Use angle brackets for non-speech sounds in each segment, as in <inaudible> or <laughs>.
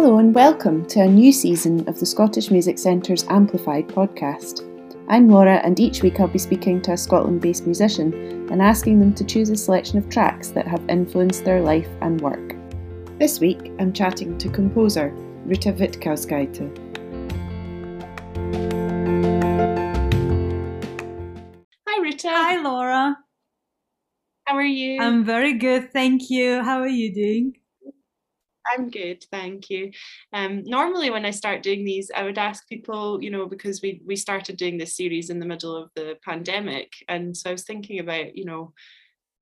Hello and welcome to a new season of the Scottish Music Centre's Amplified podcast. I'm Laura, and each week I'll be speaking to a Scotland based musician and asking them to choose a selection of tracks that have influenced their life and work. This week I'm chatting to composer Ruta Vitkauskaite. Hi Ruta. Hi Laura. How are you? I'm very good, thank you. How are you doing? I'm good, thank you. Um, normally, when I start doing these, I would ask people, you know, because we we started doing this series in the middle of the pandemic, and so I was thinking about, you know,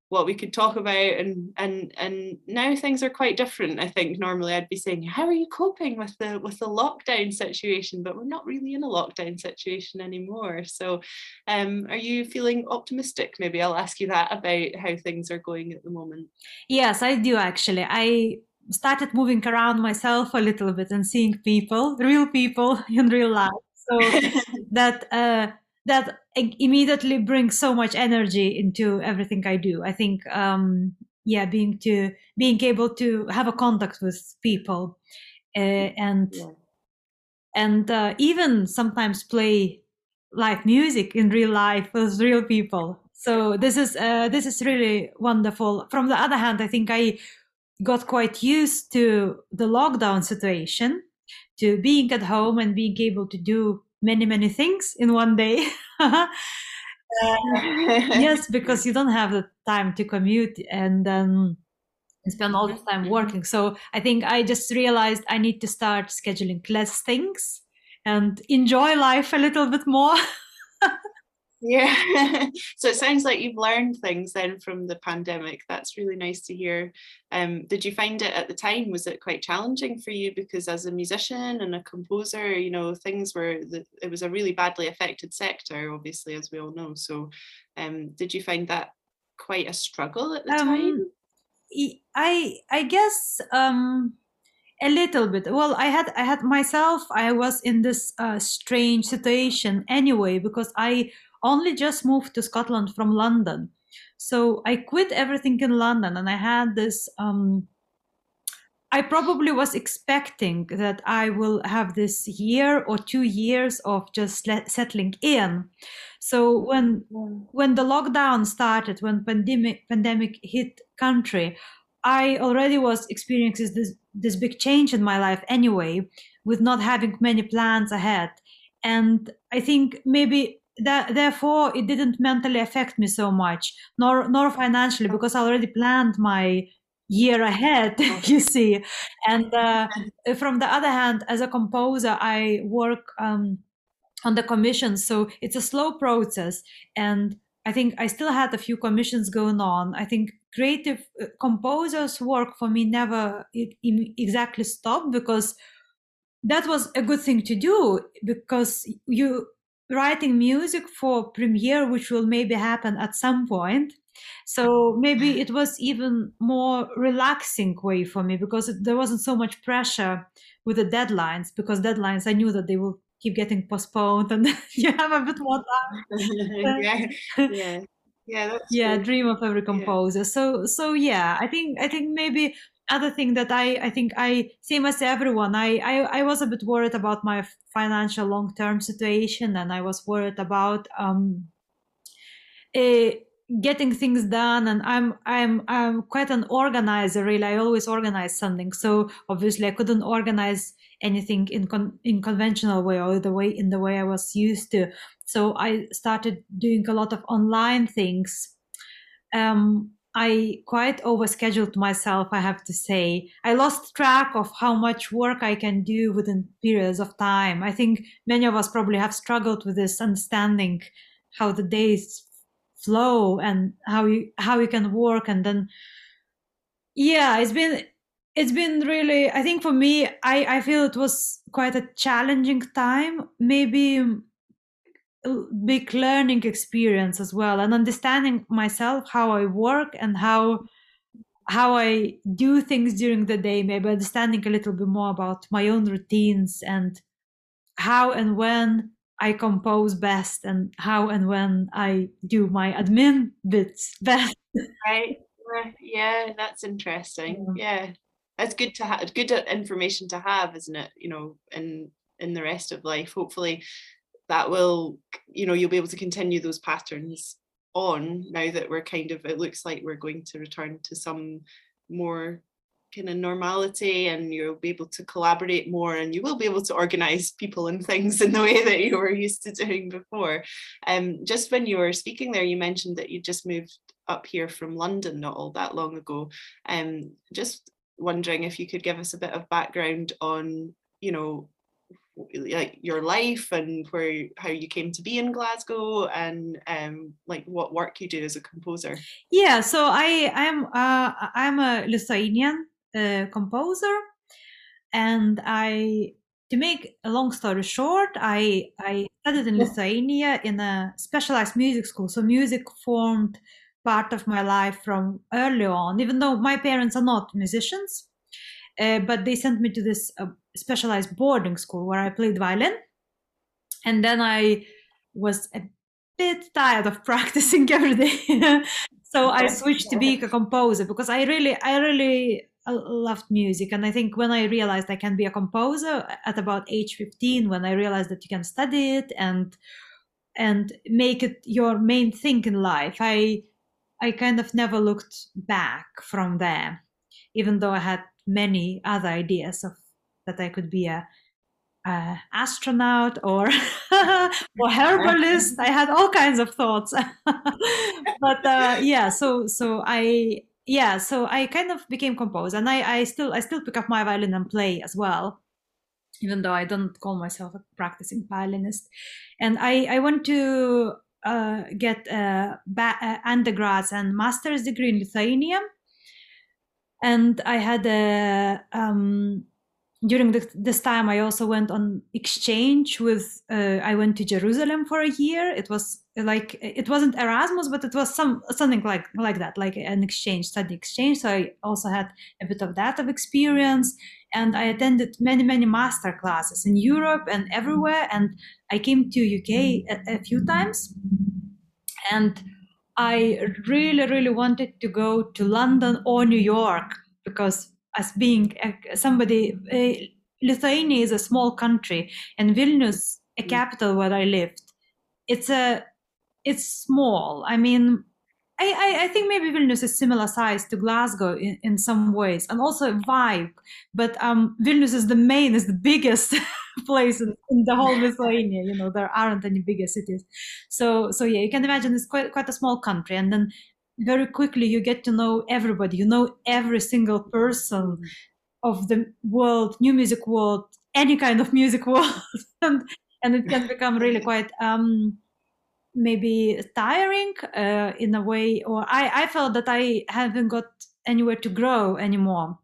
what we could talk about, and and and now things are quite different. I think normally I'd be saying, how are you coping with the with the lockdown situation? But we're not really in a lockdown situation anymore. So, um, are you feeling optimistic? Maybe I'll ask you that about how things are going at the moment. Yes, I do actually. I started moving around myself a little bit and seeing people, real people <laughs> in real life. So <laughs> that uh, that immediately brings so much energy into everything I do. I think, um, yeah, being to being able to have a contact with people uh, and yeah. and uh, even sometimes play live music in real life with real people. So this is uh, this is really wonderful. From the other hand, I think I got quite used to the lockdown situation, to being at home and being able to do many, many things in one day. <laughs> uh, <laughs> yes, because you don't have the time to commute and um, spend all this time mm-hmm. working. So I think I just realized I need to start scheduling less things and enjoy life a little bit more. <laughs> Yeah. <laughs> so it sounds like you've learned things then from the pandemic. That's really nice to hear. Um, did you find it at the time? Was it quite challenging for you? Because as a musician and a composer, you know, things were, the, it was a really badly affected sector, obviously, as we all know. So um, did you find that quite a struggle at the um, time? I, I guess, um, a little bit well i had i had myself i was in this uh, strange situation anyway because i only just moved to Scotland from London. So I quit everything in London and I had this. Um, I probably was expecting that I will have this year or two years of just settling in. So when when the lockdown started, when pandemic pandemic hit country, I already was experiencing this this big change in my life anyway, with not having many plans ahead. And I think maybe that therefore it didn't mentally affect me so much nor nor financially because i already planned my year ahead <laughs> you see. And uh, from the other hand as a composer i work um, on the commissions so it's a slow process. And i think i still had a few commissions going on. I think creative uh, composers work for me never exactly stopped because that was a good thing to do because you writing music for premiere which will maybe happen at some point. So maybe it was even more relaxing way for me because there wasn't so much pressure with the deadlines because deadlines i knew that they will keep getting postponed and <laughs> you have a bit more time. <laughs> Yeah. Yeah. <laughs> Yeah yeah dream of every composer. Yeah. so so yeah i think i think maybe other thing that I, I think I same as everyone I, I, I was a bit worried about my financial long term situation and I was worried about um, uh, getting things done and I'm I'm I'm quite an organizer really. I always organize something. So obviously I couldn't organize anything in con- in conventional way or the way in the way I was used to. So I started doing a lot of online things. Um, I quite overscheduled myself, I have to say. I lost track of how much work I can do within periods of time. I think many of us probably have struggled with this understanding how the days flow and how you how you can work and then yeah, it's been it's been really I think for me I I feel it was quite a challenging time. Maybe big learning experience as well and understanding myself how i work and how how i do things during the day maybe understanding a little bit more about my own routines and how and when i compose best and how and when i do my admin bits <laughs> best. Right. Yeah that's interesting. Yeah. That's good to have good uh, information to have isn't it? You know in in the rest of life hopefully that will you know you'll be able to continue those patterns on now that we're kind of it looks like we're going to return to some more kind of normality and you'll be able to collaborate more and you will be able to organize people and things <laughs> in the way that you were used to doing before. Um just when you were speaking there you mentioned that you just moved up here from london not all that long ago. Um just wondering if you could give us a bit of background on you know like your life and where how you came to be in Glasgow and um like what work you do as a composer. Yeah, so I I'm uh I'm a Lithuanian uh, composer and I to make a long story short, I I studied in Lithuania in a specialized music school. So music formed part of my life from early on, even though my parents are not musicians. Uh, but they sent me to this uh, specialized boarding school where I played violin. And then I was a bit tired of <laughs> practicing every day. <laughs> so I switched to being a composer because I really, I really uh, loved music. And I think when I realized I can be a composer at about age 15, when I realized that you can study it and and make it your main thing in life, I I kind of never looked back from there, even though I had many other ideas of that I could be a, a astronaut or <laughs> or herbalist. I had all kinds of thoughts, <laughs> but uh, <laughs> yeah. So so I yeah. So I kind of became composed, and I I still I still pick up my violin and play as well. Even though I don't call myself a practicing violinist, and I I went to uh, get a ba- uh, undergrads and master's degree in Lithuania and I had a um, during the, this time I also went on exchange with uh, I went to Jerusalem for a year. It was like it wasn't Erasmus, but it was some something like like that, like an exchange study exchange. So I also had a bit of that of experience, and I attended many many master classes in Europe and everywhere. And I came to UK a, a few times, and I really, really wanted to go to London or New York because, as being a, somebody, Lithuania is a small country, and Vilnius, a mm. capital where I lived, it's a, it's small. I mean, I, I, I, think maybe Vilnius is similar size to Glasgow in, in some ways, and also vibe. But um, Vilnius is the main, is the biggest <laughs> place in, in, the whole Lithuania. You know, there aren't any bigger cities. So so yeah, you can imagine it's quite quite a small country, and then very quickly you get to know everybody. You know every single person of the world, new music world, any kind of music <laughs> world, and and it can become really <laughs> quite. Um, maybe tiring uh, in a way or I, I felt that i haven't got anywhere to grow anymore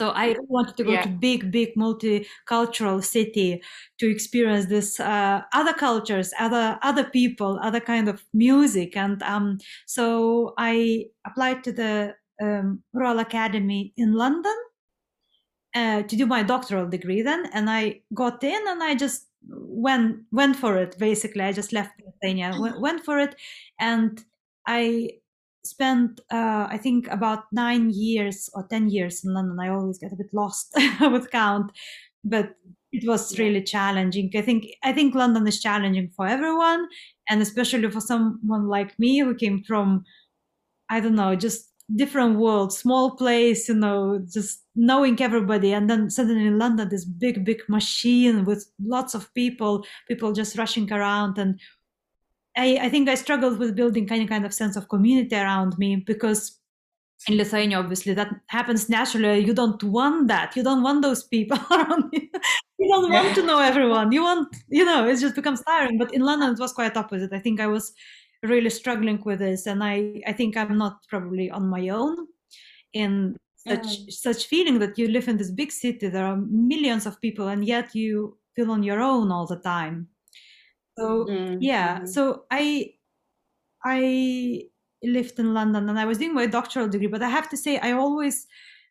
so i wanted to go yeah. to big big multicultural city to experience this uh, other cultures other other people other kind of music. And um, so i applied to the um, royal academy in london uh, to do my doctoral degree then. And i got in and i just went went for it basically. I just left lithuania went, mm-hmm. went for it. And i spent uh, i think about nine years or ten years in london i always get a bit lost <laughs> with count but it was really challenging i think i think london is challenging for everyone and especially for someone like me who came from i don't know just different world, small place, you know, just knowing everybody. And then suddenly in London, this big, big machine with lots of people, people just rushing around. And I, I think I struggled with building any kind of sense of community around me because in Lithuania, obviously, that happens naturally. You don't want that. You don't want those people <laughs> around you. you don't want to know everyone. You want, you know, it just becomes tiring. But in London, it was quite opposite. I think I was really struggling with this and i i think i'm not probably on my own in such mm. such feeling that you live in this big city there are millions of people and yet you feel on your own all the time so mm-hmm. yeah so i i lived in london and i was doing my doctoral degree but i have to say i always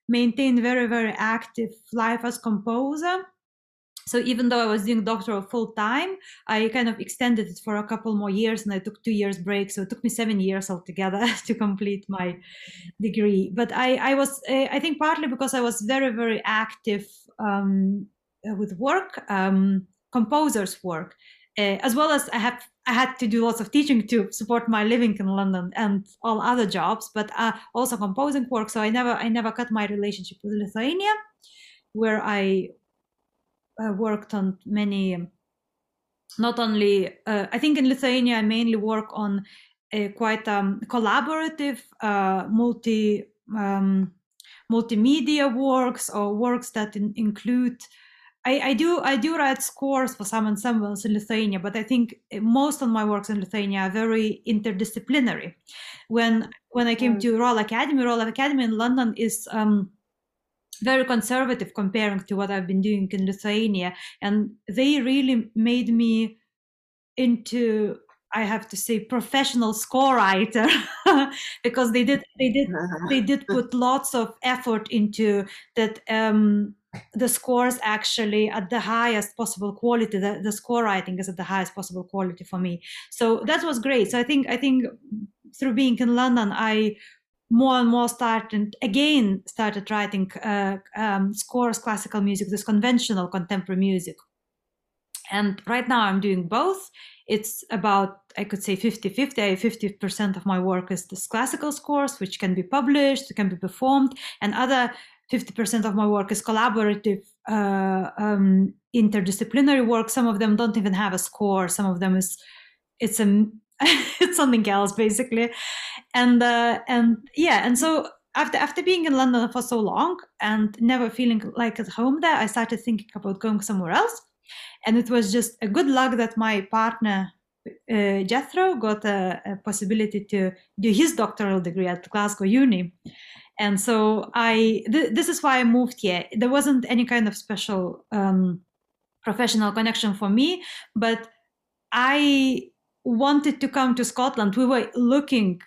maintained very very active life as composer so even though I was doing doctoral full time, I kind of extended it for a couple more years, and I took two years break. So it took me seven years altogether <laughs> to complete my degree. But I, I was, eh, I think, partly because I was very, very active um, with work, um, composers' work, uh, as well as I have, I had to do lots of teaching to support my living in London and all other jobs, but uh, also composing work. So I never, I never cut my relationship with Lithuania, where I uh, worked on many not only uh, i think in lithuania i mainly work on a quite um, collaborative uh, multi um, multimedia works or works that in, include I, I, do I do write scores for some ensembles in Lithuania, but I think most of my works in Lithuania are very interdisciplinary. When when I came mm. to Royal Academy, Royal Academy in London is um, very conservative comparing to what I've been doing in Lithuania. And they really made me into I have to say professional score writer <laughs> because they did they did they did <laughs> put lots of effort into that um, the scores actually at the highest possible quality the, the score writing is at the highest possible quality for me. So that was great. So i think i think through being in london i more and more started again started writing uh, um, scores classical music this conventional contemporary music. And right now i'm doing both. It's about i could say 50 50 50% of my work is this classical scores which can be published can be performed and other 50% of my work is collaborative uh, um, interdisciplinary work. Some of them don't even have a score. Some of them is it's a <laughs> it's something else basically. And uh, and yeah and so after after being in london for so long and never feeling like at home there i started thinking about going somewhere else. And it was just a good luck that my partner uh, jethro got a, a, possibility to do his doctoral degree at glasgow uni and so i th- this is why i moved here there wasn't any kind of special um, professional connection for me but i wanted to come to Scotland. We were looking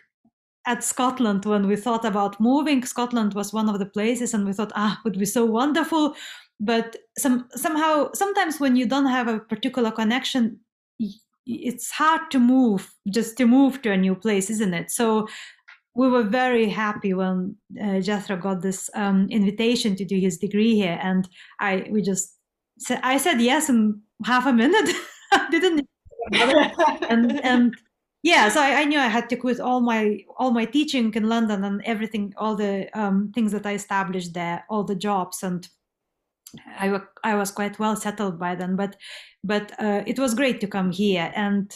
at Scotland when we thought about moving. Scotland was one of the places, and we thought, ah, would be so wonderful. But some somehow, sometimes when you don't have a particular connection, it's hard to move just to move to a new place, isn't it? So we were very happy when uh, Jethro got this um, invitation to do his degree here, and I we just said I said yes in half a minute. <laughs> didn't and and yeah so I, I, knew i had to quit all my all my teaching in london and everything all the um, things that i established there all the jobs and I, I was quite well settled by then but but uh, it was great to come here and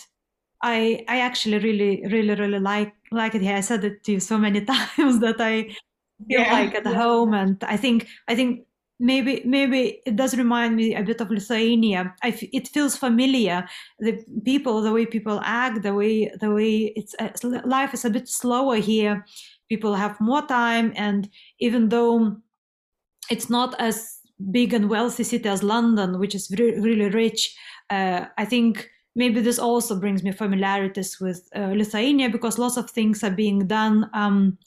i i actually really really really like like it here i said it to you so many <laughs> times that i feel yeah. like at home and i think i think maybe maybe it does remind me a bit of Lithuania. it feels familiar. The people, the way people act, the way the way it's uh, life is a bit slower here. People have more time, and even though it's not as big and wealthy city as London, which is really, really rich, uh, I think maybe this also brings me familiarities with uh, Lithuania because lots of things are being done. Um,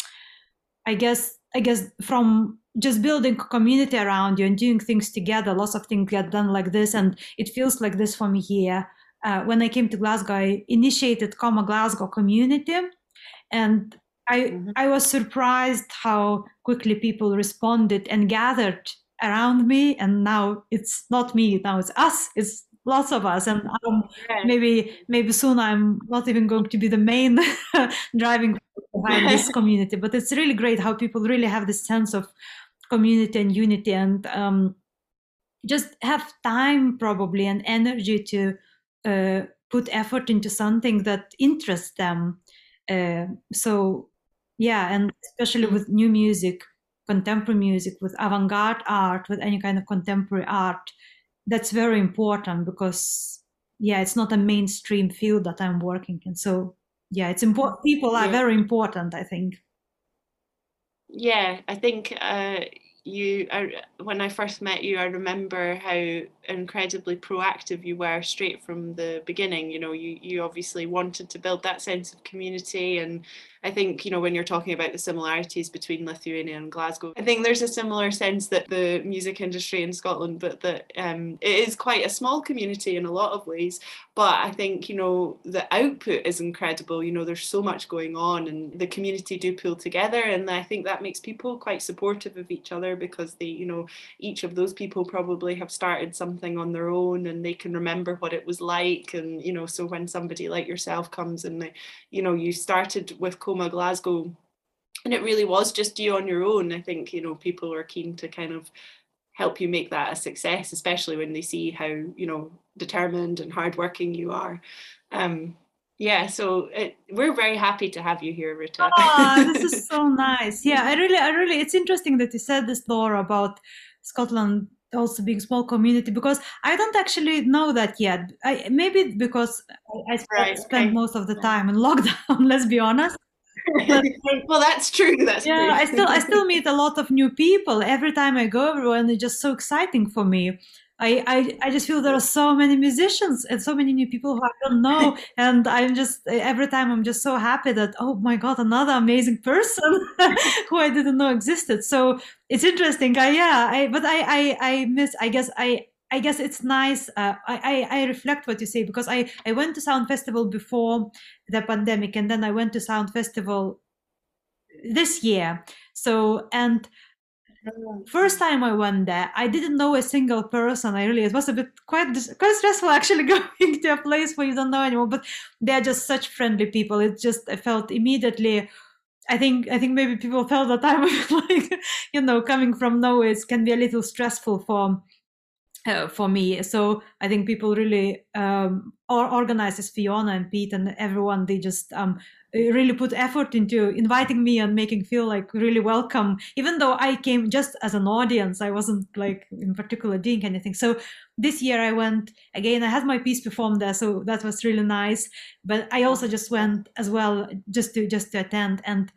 I guess I guess from just building a community around you and doing things together. Lots of things get done like this, and it feels like this for me here. Uh, when I came to Glasgow, I initiated Coma Glasgow community, and I mm-hmm. I was surprised how quickly people responded and gathered around me. And now it's not me, now it's us. It's lots of us, and um, maybe maybe soon I'm not even going to be the main <laughs> driving behind this <laughs> community. But it's really great how people really have this sense of community and unity and um, just have time probably and energy to uh, put effort into something that interests them uh, so yeah and especially with new music contemporary music with avant-garde art with any kind of contemporary art that's very important because yeah it's not a mainstream field that i'm working in so yeah it's important people are yeah. very important i think yeah, I think uh, you I, when I first met you, I remember how incredibly proactive you were straight from the beginning. You know, you you obviously wanted to build that sense of community and I think, you know, when you're talking about the similarities between Lithuania and Glasgow, I think there's a similar sense that the music industry in Scotland, but that um, it is quite a small community in a lot of ways. But I think, you know, the output is incredible. You know, there's so much going on and the community do pull together. And I think that makes people quite supportive of each other because they, you know, each of those people probably have started something on their own and they can remember what it was like. And, you know, so when somebody like yourself comes and, they, you know, you started with Coma Glasgow and it really was just you on your own. I think, you know, people are keen to kind of help you make that a success, especially when they see how, you know, determined and hardworking you are. Um, yeah, so it, we're very happy to have you here, Ruta. Oh, this is <laughs> so nice. Yeah, I really, I really, it's interesting that you said this, Laura, about Scotland also being a small community because I don't actually know that yet. I maybe because I, I right, spent okay. most of the time in lockdown. <laughs> Let's be honest. Well, that's true. That's yeah. True. I still I still <laughs> meet a lot of new people every time I go everywhere, and it's just so exciting for me. I, I, I just feel there are so many musicians and so many new people who I don't know. <laughs> And I'm just, every time I'm just so happy that, oh my God, another amazing person <laughs> who I didn't know existed. So it's interesting. I, yeah, I, but I, I, I miss, I guess I, I guess it's nice. Uh, I, I, I reflect what you say because I, I went to Sound Festival before the pandemic and then I went to Sound Festival this year. So, and First time I went there, I didn't know a single person. I really it was a bit quite quite stressful <laughs> actually going to a place where you don't know anyone. But they're just such friendly people. It just I felt immediately. I think I think maybe people felt that <laughs> I'm like you know coming from nowhere it can be a little stressful for uh, for me. So I think people really um, or organizes Fiona and Pete and everyone. They just um, really put effort into inviting me and making feel like really welcome even though i came just as an audience i wasn't like in particular doing anything so this year i went again i had my piece performed there so that was really nice but i also just went as well just to just to attend and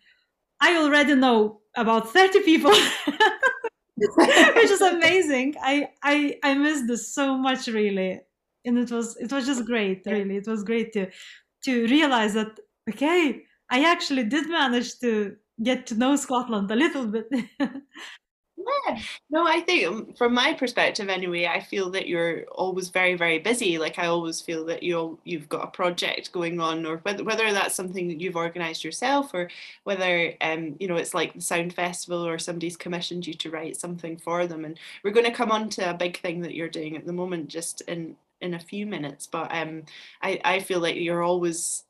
i already know about 30 people <laughs> <laughs> which is amazing. I i i missed this so much really. And it was it was just great really. It was great to to realize that okay, I actually did manage to get to know Scotland a little bit. <laughs> yeah, no, I think um, from my perspective anyway, I feel that you're always very, very busy. Like I always feel that you you've got a project going on, or whether whether that's something that you've organised yourself, or whether um you know it's like the Sound Festival, or somebody's commissioned you to write something for them. And we're going to come on to a big thing that you're doing at the moment, just in in a few minutes. But um, I I feel like you're always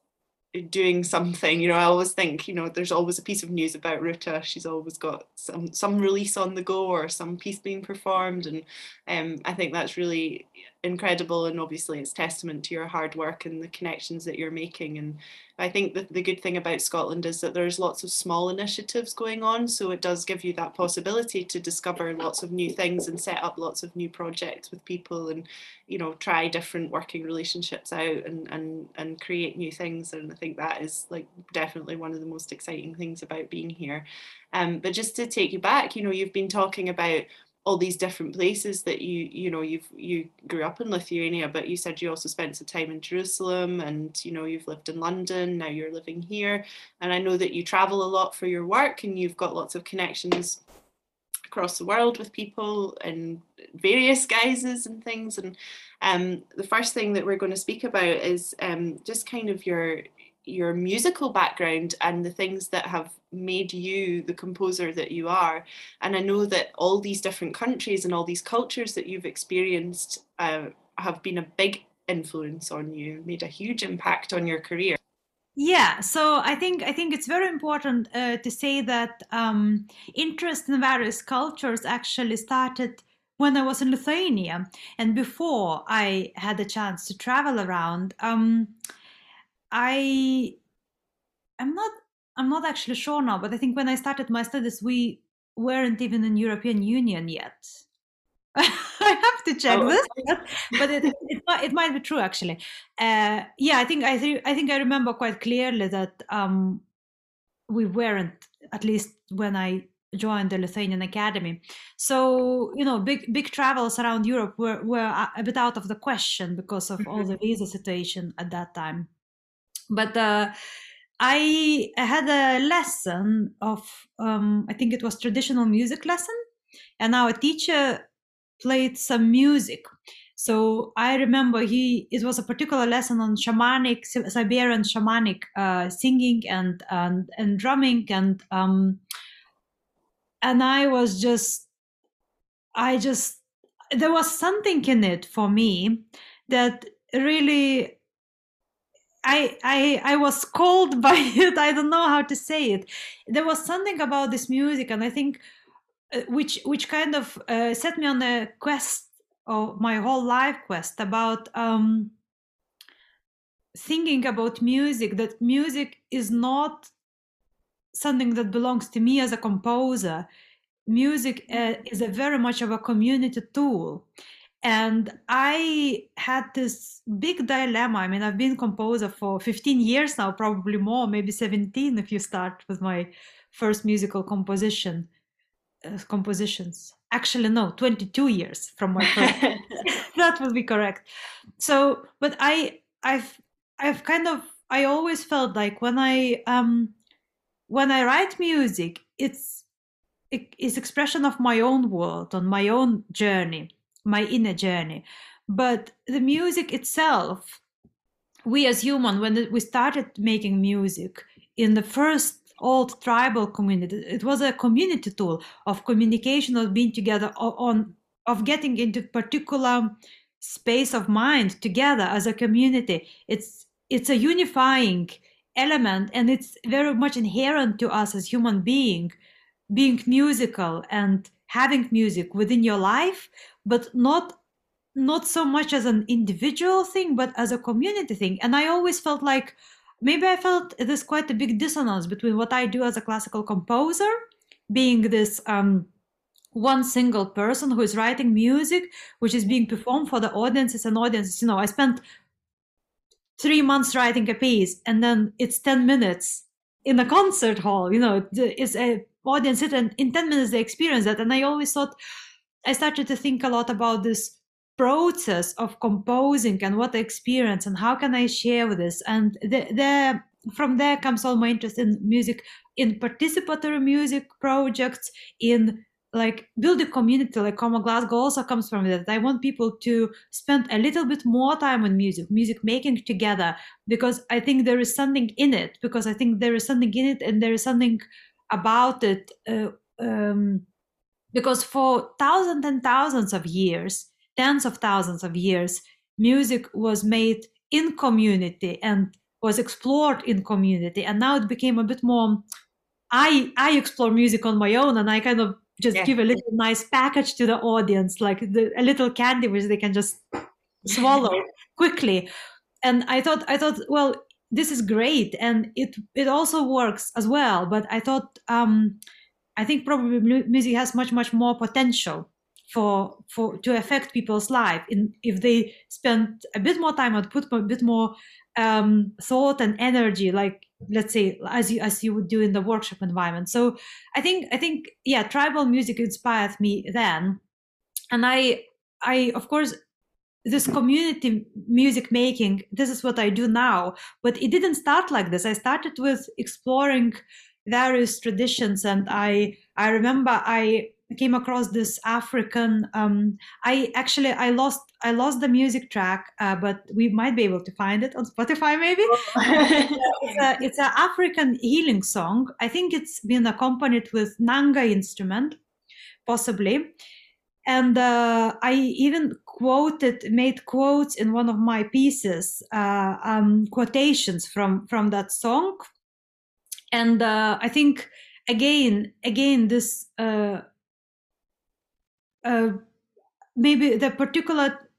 doing something you know i always think you know there's always a piece of news about ruta. She's always got some some release on the go or some piece being performed. And um, i think that's really incredible and obviously it's testament to your hard work and the connections that you're making. And I think that the good thing about Scotland is that there's lots of small initiatives going on so it does give you that possibility to discover lots of new things and set up lots of new projects with people and you know try different working relationships out and and and create new things. And I think that is like definitely one of the most exciting things about being here. Um, but just to take you back you know you've been talking about all these different places that you you know you've you grew up in Lithuania but you said you also spent some time in Jerusalem and you know you've lived in London now you're living here. And I know that you travel a lot for your work and you've got lots of connections across the world with people in various guises and things. And um, the first thing that we're going to speak about is um, just kind of your your musical background and the things that have made you the composer that you are. And I know that all these different countries and all these cultures that you've experienced uh, have been a big influence on you, made a huge impact on your career. Yeah, so I think I think it's very important uh, to say that um, interest in various cultures actually started when I was in Lithuania, and before I had a chance to travel around. Um, I I'm not I'm not actually sure now, but I think when I started my studies, we weren't even in European Union yet. <laughs> I have to check oh, this, but it, <laughs> it, it, might be true actually. Uh, yeah, I think I th- I think I remember quite clearly that um, we weren't at least when I joined the Lithuanian Academy. So you know, big big travels around Europe were were a bit out of the question because of all the visa situation at that time but uh, I had a lesson of, um, I think it was traditional music lesson, and our teacher played some music. So I remember he it was a particular lesson on shamanic Siberian shamanic uh, singing and and and drumming and um, and I was just I just there was something in it for me that really I, I I was called <laughs> by it. I don't know how to say it. There was something about this music, and I think uh, which which kind of uh, set me on a quest of my whole life quest about um, thinking about music. That music is not something that belongs to me as a composer. Music uh, is a very much of a community tool, and i had this big dilemma. I mean i've been composer for 15 years now probably more maybe 17 if you start with my first musical composition uh, compositions. Actually no 22 years from my first. <laughs> <laughs> That would be correct. So but i i've i've kind of i always felt like when i um when i write music it's it's expression of my own world on my own journey my inner journey. But the music itself we as human when we started making music in the first old tribal community it was a community tool of communication of being together on of getting into particular space of mind together as a community. It's it's a unifying element and it's very much inherent to us as human being being musical and having music within your life but not not so much as an individual thing but as a community thing. And i always felt like maybe i felt there's quite a big dissonance between what i do as a classical composer being this um, one single person who is writing music which is being performed for the audiences and audiences you know i spent three months writing a piece and then it's 10 minutes in a concert hall you know it's a audience it and in 10 minutes they experience that and i always thought I started to think a lot about this process of composing and what I experience and how can I share with this. And the, the, from there comes all my interest in music, in participatory music projects, in like building community like Coma Glasgow also comes from that. I want people to spend a little bit more time on music, music making together, because I think there is something in it. Because I think there is something in it, and there is something about it uh, um, because for thousands and thousands of years tens of thousands of years music was made in community and was explored in community and now it became a bit more i i explore music on my own and i kind of just yeah. give a little nice package to the audience like the, a little candy which they can just swallow <laughs> quickly and i thought i thought well this is great and it it also works as well but i thought um I think probably music has much much more potential for for to affect people's life. In if they spend a bit more time and put a bit more um, thought and energy like let's say as you as you would do in the workshop environment. So i think i think yeah tribal music inspired me then. And i i of course this community music making this is what i do now. But it didn't start like this. I started with exploring various traditions and i i remember i came across this african um i actually i lost i lost the music track uh, but we might be able to find it on spotify maybe. <laughs> It's an african healing song. I think it's been accompanied with nanga instrument possibly and uh, i even quoted made quotes in one of my pieces uh, um, quotations from from that song. And uh, i think again again this uh, uh, maybe the particular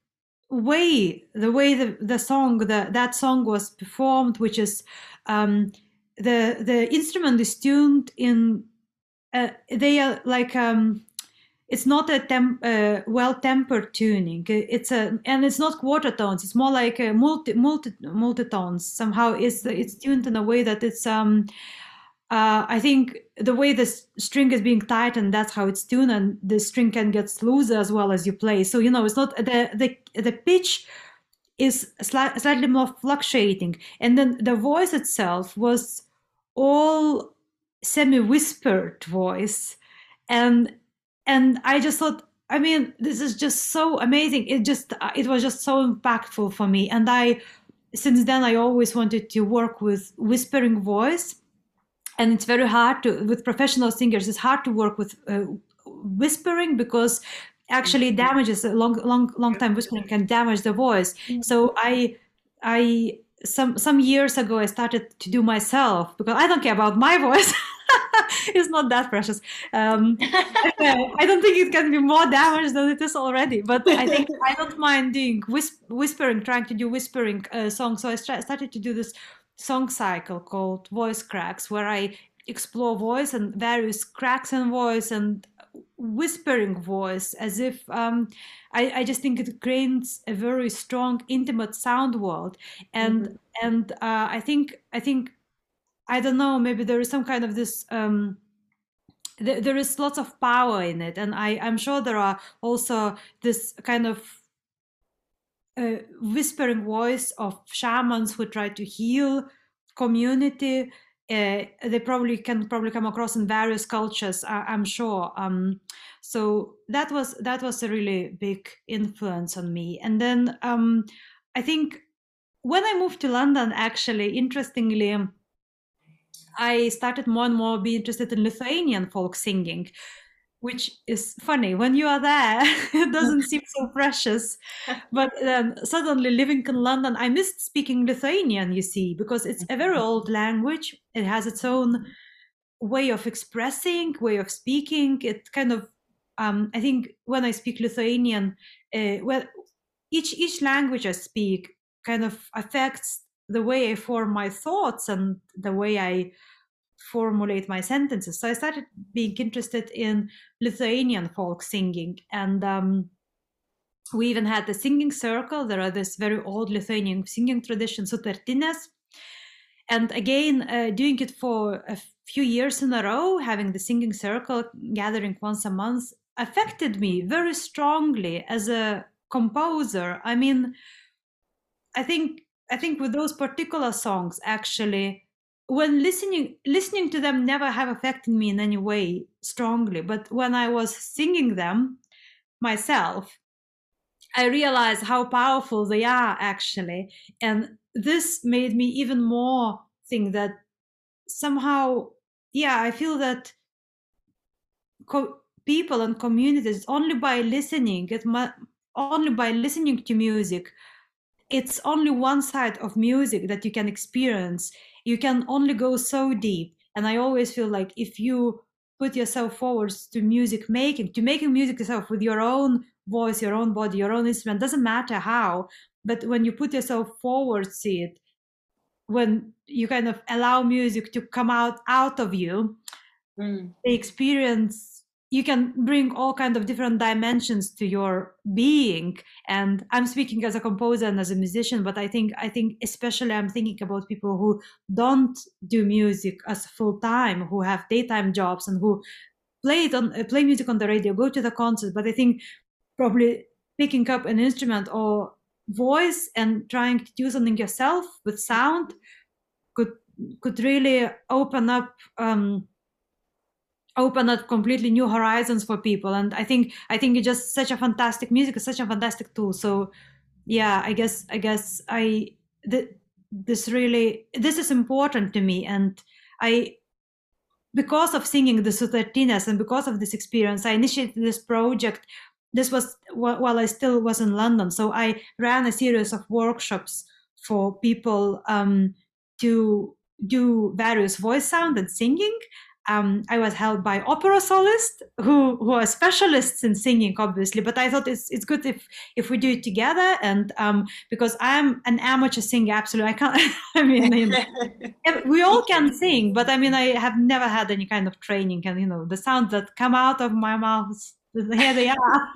way the way the, the song the, that song was performed which is um, the the instrument is tuned in uh, they are like um, it's not a uh, well tempered tuning. It's a and it's not quarter tones. It's more like a multi multi multitones. Somehow it's it's tuned in a way that it's um uh, I think the way the string is being tightened, that's how it's tuned, and the string can get looser as well as you play. So you know, it's not the the the pitch is sli- slightly more fluctuating, and then the voice itself was all semi-whispered voice and and i just thought i mean this is just so amazing. It just it was just so impactful for me. And i since then i always wanted to work with whispering voice. And it's very hard to with professional singers it's hard to work with uh, whispering because actually damages a long long long time whispering can damage the voice. Mm-hmm. so i i some some years ago i started to do myself because i don't care about my <laughs> voice <laughs> it's not that precious. Um, <laughs> i don't think it can be more damaged than it is already but i think i don't mind doing whisp- whispering trying to do whispering uh, songs. So i started to do this song cycle called voice cracks where i explore voice and various cracks in voice and whispering voice as if um, I, I, just think it creates a very strong intimate sound world. And mm-hmm. and uh, i think i think i don't know maybe there is some kind of this um, th- there is lots of power in it and i i'm sure there are also this kind of uh, whispering voice of shamans who try to heal community. Uh, they probably can probably come across in various cultures I, am sure um, so that was that was a really big influence on me. And then um, i think when i moved to london actually interestingly i started more and more be interested in lithuanian folk singing which is funny. When you are there <laughs> it doesn't <laughs> seem so precious. But then suddenly living in london i missed speaking lithuanian you see because it's a very mm-hmm. old language. It has its own way of expressing way of speaking. It kind of um, i think when i speak lithuanian uh, well each each language i speak kind of affects the way i form my thoughts and the way i formulate my sentences. So I started being interested in Lithuanian folk singing. And um, we even had the singing circle. There are this very old Lithuanian singing tradition, sutartinės. And again, uh, doing it for a few years in a row, having the singing circle gathering once a month, affected me very strongly as a composer. I mean, I think I think with those particular songs, actually, when listening listening to them never have affected me in any way strongly. But when i was singing them myself i realized how powerful they are actually. And this made me even more think that somehow yeah i feel that co- people and communities only by listening it mu- only by listening to music it's only one side of music that you can experience you can only go so deep and i always feel like if you put yourself forwards to music making to making music yourself with your own voice your own body your own instrument doesn't matter how but when you put yourself forward see it when you kind of allow music to come out out of you mm. the experience you can bring all kind of different dimensions to your being. And i'm speaking as a composer and as a musician but i think i think especially i'm thinking about people who don't do music as full time who have daytime jobs and who play it on uh, play music on the radio go to the concert. But i think probably picking up an instrument or voice and trying to do something yourself with sound could could really open up um, open up completely new horizons for people. And i think i think it's just such a fantastic music such a fantastic tool. So yeah i guess i guess i th- this really this is important to me. And i because of singing the sutartinės and because of this experience i initiated this project. This was while i still was in london. So i ran a series of workshops for people um, to do various voice sound and singing um, I was helped by opera solists who who are specialists in singing, obviously. But I thought it's it's good if if we do it together, and um, because I'm an amateur singer, absolutely, I can't. <laughs> I mean, you <laughs> know, we all can sing, but I mean, I have never had any kind of training, and you know, the sounds that come out of my mouth, here they are.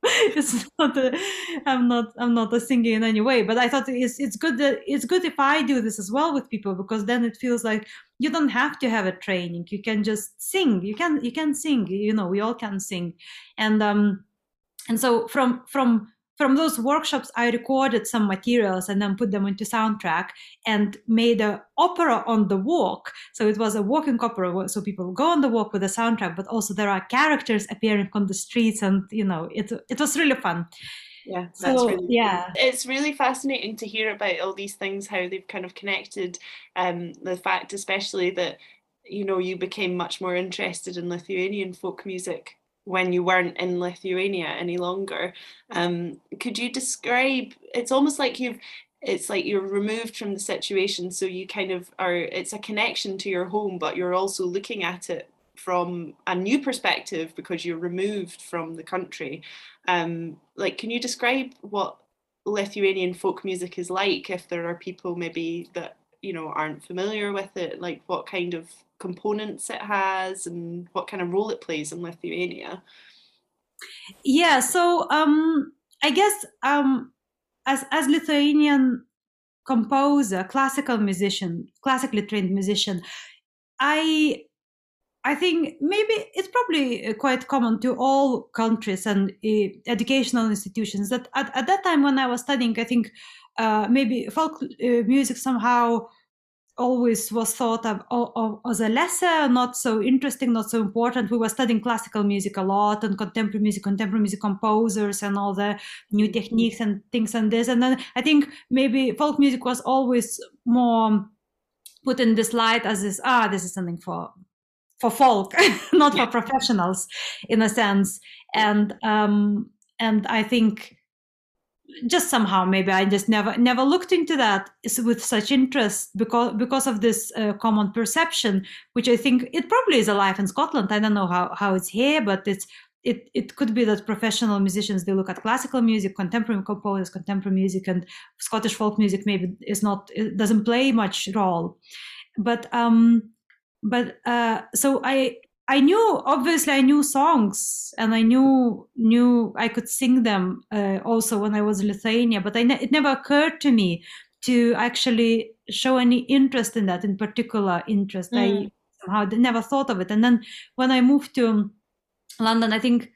<laughs> it's not a, I'm not I'm not a singer in any way, but I thought it's it's good that it's good if I do this as well with people because then it feels like you don't have to have a training. You can just sing. You can you can sing. You know, we all can sing, and um, and so from from from those workshops, I recorded some materials and then put them into soundtrack and made an opera on the walk. So it was a walking opera, so people go on the walk with the soundtrack, but also there are characters appearing on the streets, and you know, it it was really fun. Yeah, so really yeah, cool. it's really fascinating to hear about all these things, how they've kind of connected. Um, the fact, especially that you know you became much more interested in Lithuanian folk music when you weren't in Lithuania any longer. Um, could you describe? It's almost like you've. It's like you're removed from the situation, so you kind of are. It's a connection to your home, but you're also looking at it from a new perspective because you're removed from the country. Um, like, can you describe what Lithuanian folk music is like if there are people maybe that you know aren't familiar with it? Like, what kind of components it has and what kind of role it plays in Lithuania? Yeah, so um, I guess um, as as Lithuanian composer, classical musician, classically trained musician, I I think maybe it's probably uh, quite common to all countries and uh, educational institutions that at, at, that time when I was studying, I think uh, maybe folk uh, music somehow always was thought of, of, as a lesser, not so interesting, not so important. We were studying classical music a lot and contemporary music, contemporary music composers and all the new mm-hmm. techniques and things and this. And then I think maybe folk music was always more put in this light as this, ah, this is something for for folk, <laughs> not yeah. for professionals, in a sense. And um, and I think just somehow maybe I just never never looked into that with such interest because because of this uh, common perception, which I think it probably is alive in Scotland. I don't know how how it's here, but it's it, it could be that professional musicians they look at classical music contemporary composers contemporary music and scottish folk music maybe is not it doesn't play much role but um but uh, so I I knew obviously I knew songs and I knew knew I could sing them uh, also when I was in Lithuania, but ne- it never occurred to me to actually show any interest in that in particular interest. Mm. I somehow never thought of it, and then when I moved to London, I think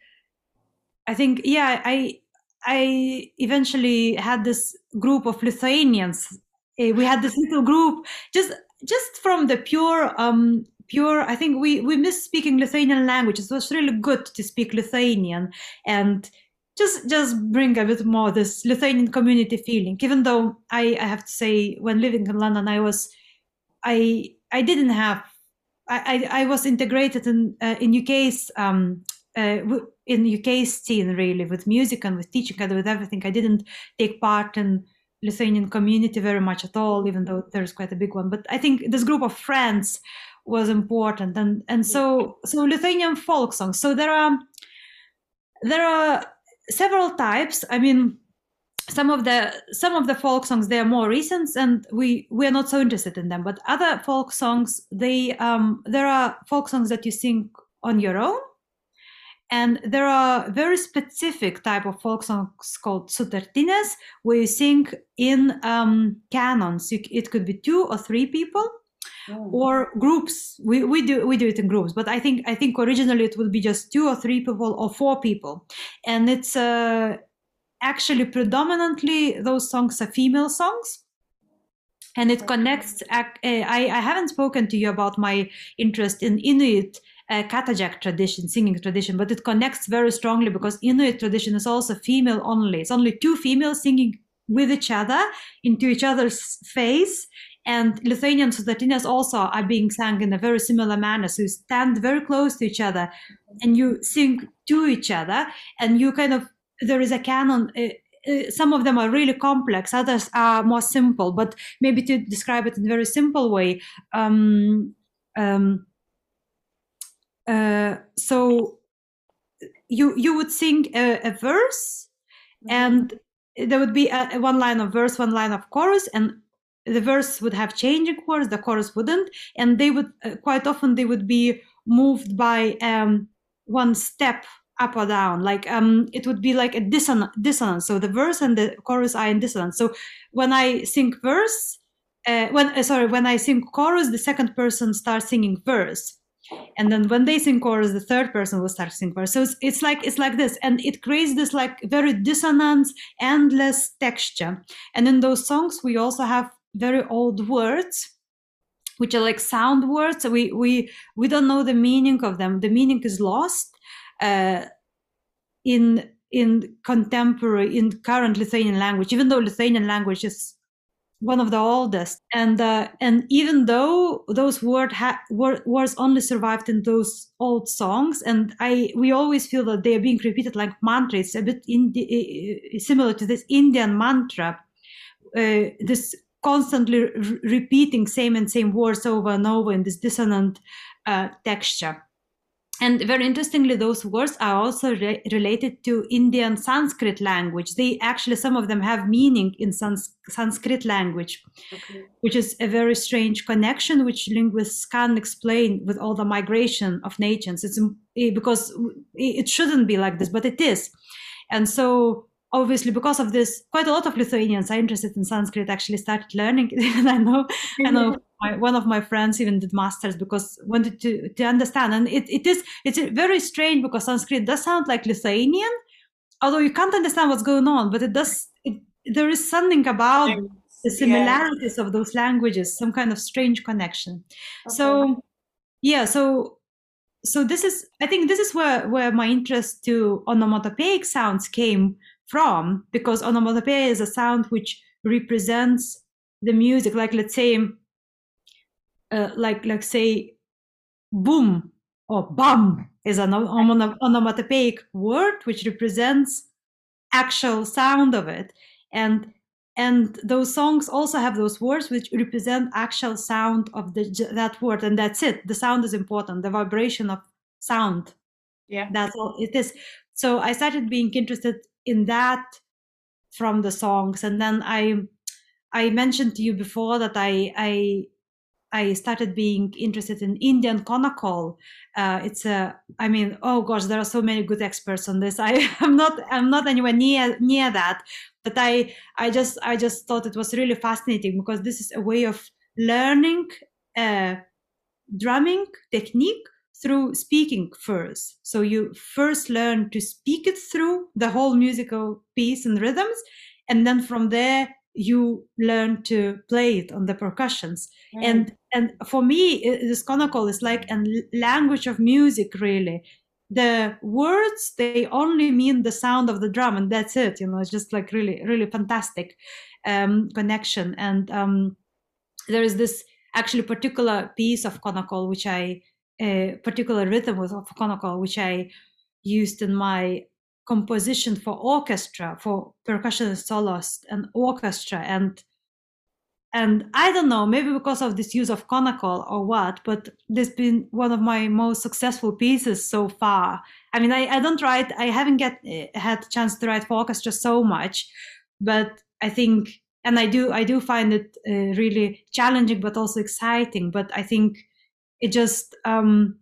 I think yeah I I eventually had this group of Lithuanians. Eh, we had this little group just just from the pure um pure i think we we miss speaking lithuanian language it was really good to speak lithuanian and just just bring a bit more this lithuanian community feeling even though i i have to say when living in london i was i i didn't have i i, I was integrated in uh, in uk's um uh, in UK scene really with music and with teaching and with everything. I didn't take part in Lithuanian community very much at all, even though there's quite a big one. But I think this group of friends was important, and and so so Lithuanian folk songs. So there are there are several types. I mean, some of the some of the folk songs they are more recent, and we we are not so interested in them. But other folk songs, they um there are folk songs that you sing on your own and there are very specific type of folk songs called sutartines, where you sing in um, canons. it could be two or three people, oh. or groups. We, we do we do it in groups, but I think I think originally it would be just two or three people or four people, and it's uh, actually predominantly those songs are female songs and it connects uh, I, I haven't spoken to you about my interest in inuit uh, Katajjaq tradition, singing tradition, but it connects very strongly because Inuit tradition is also female only. It's only two females singing with each other into each other's face. And Lithuanian sutartinės also are being sung in a very similar manner. So you stand very close to each other and you sing to each other, and you kind of, there is a canon. Uh, uh, some of them are really complex, others are more simple, but maybe to describe it in a very simple way. Um, um, uh, so you you would sing a, a verse mm-hmm. and there would be a, one line of verse one line of chorus and the verse would have changing chords the chorus wouldn't and they would uh, quite often they would be moved by um, one step up or down like um, it would be like a disson- dissonance. So the verse and the chorus are in dissonance. So when i sing verse uh, when uh, sorry when i sing chorus the second person starts singing verse and then when they sing chorus the third person will start singing chorus. So it's, it's like it's like this. And it creates this like very dissonant endless texture. And in those songs we also have very old words which are like sound words. We we we don't know the meaning of them. The meaning is lost uh, in in contemporary in current lithuanian language even though lithuanian language is one of the oldest. And uh, and even though those word ha- word, words only survived in those old songs and i we always feel that they are being repeated like mantra it's a bit similar to this indian mantra uh, this constantly r- repeating same and same words over and over in this dissonant uh, texture and very interestingly, those words are also re- related to Indian Sanskrit language. They actually, some of them have meaning in Sans- Sanskrit language, okay. which is a very strange connection, which linguists can't explain with all the migration of nations. It's eh, because it shouldn't be like this, but it is. And so, obviously, because of this, quite a lot of Lithuanians are interested in Sanskrit actually started learning. and <laughs> I know, I know my, one of my friends even did masters because wanted to to understand. And it, it is it's very strange because sanskrit does sound like lithuanian although you can't understand what's going on but it does it, there is something about the similarities of those languages some kind of strange connection. Okay. so yeah so so this is i think this is where where my interest to onomatopoeic sounds came from because onomatopoeia is a sound which represents the music. Like let's say uh, like like say boom or bum is an onomatopoeic word which represents actual sound of it. And and those songs also have those words which represent actual sound of the that word and that's it. The sound is important. The vibration of sound. Yeah. That's all it is. So i started being interested in that from the songs and then i i mentioned to you before that i i I started being interested in Indian Konakol. Uh, it's a, I mean, oh gosh, there are so many good experts on this. <laughs> I am not, I'm not anywhere near near that, but I, I just, I just thought it was really fascinating because this is a way of learning uh, drumming technique through speaking first. So you first learn to speak it through the whole musical piece and rhythms, and then from there you learn to play it on the percussions. Mm. and and for me this konakol is like a language of music really. The words they only mean the sound of the drum and that's it you know it's just like really really fantastic um, connection. And um, there is this actually particular piece of konakol which i a particular rhythm of konakol which i used in my composition for orchestra for percussion soloist and orchestra and and i don't know maybe because of this use of konakol or what but this has been one of my most successful pieces so far. I mean i, I don't write i haven't get uh, had a chance to write for orchestra so much but i think and i do i do find it uh, really challenging but also exciting but i think it just um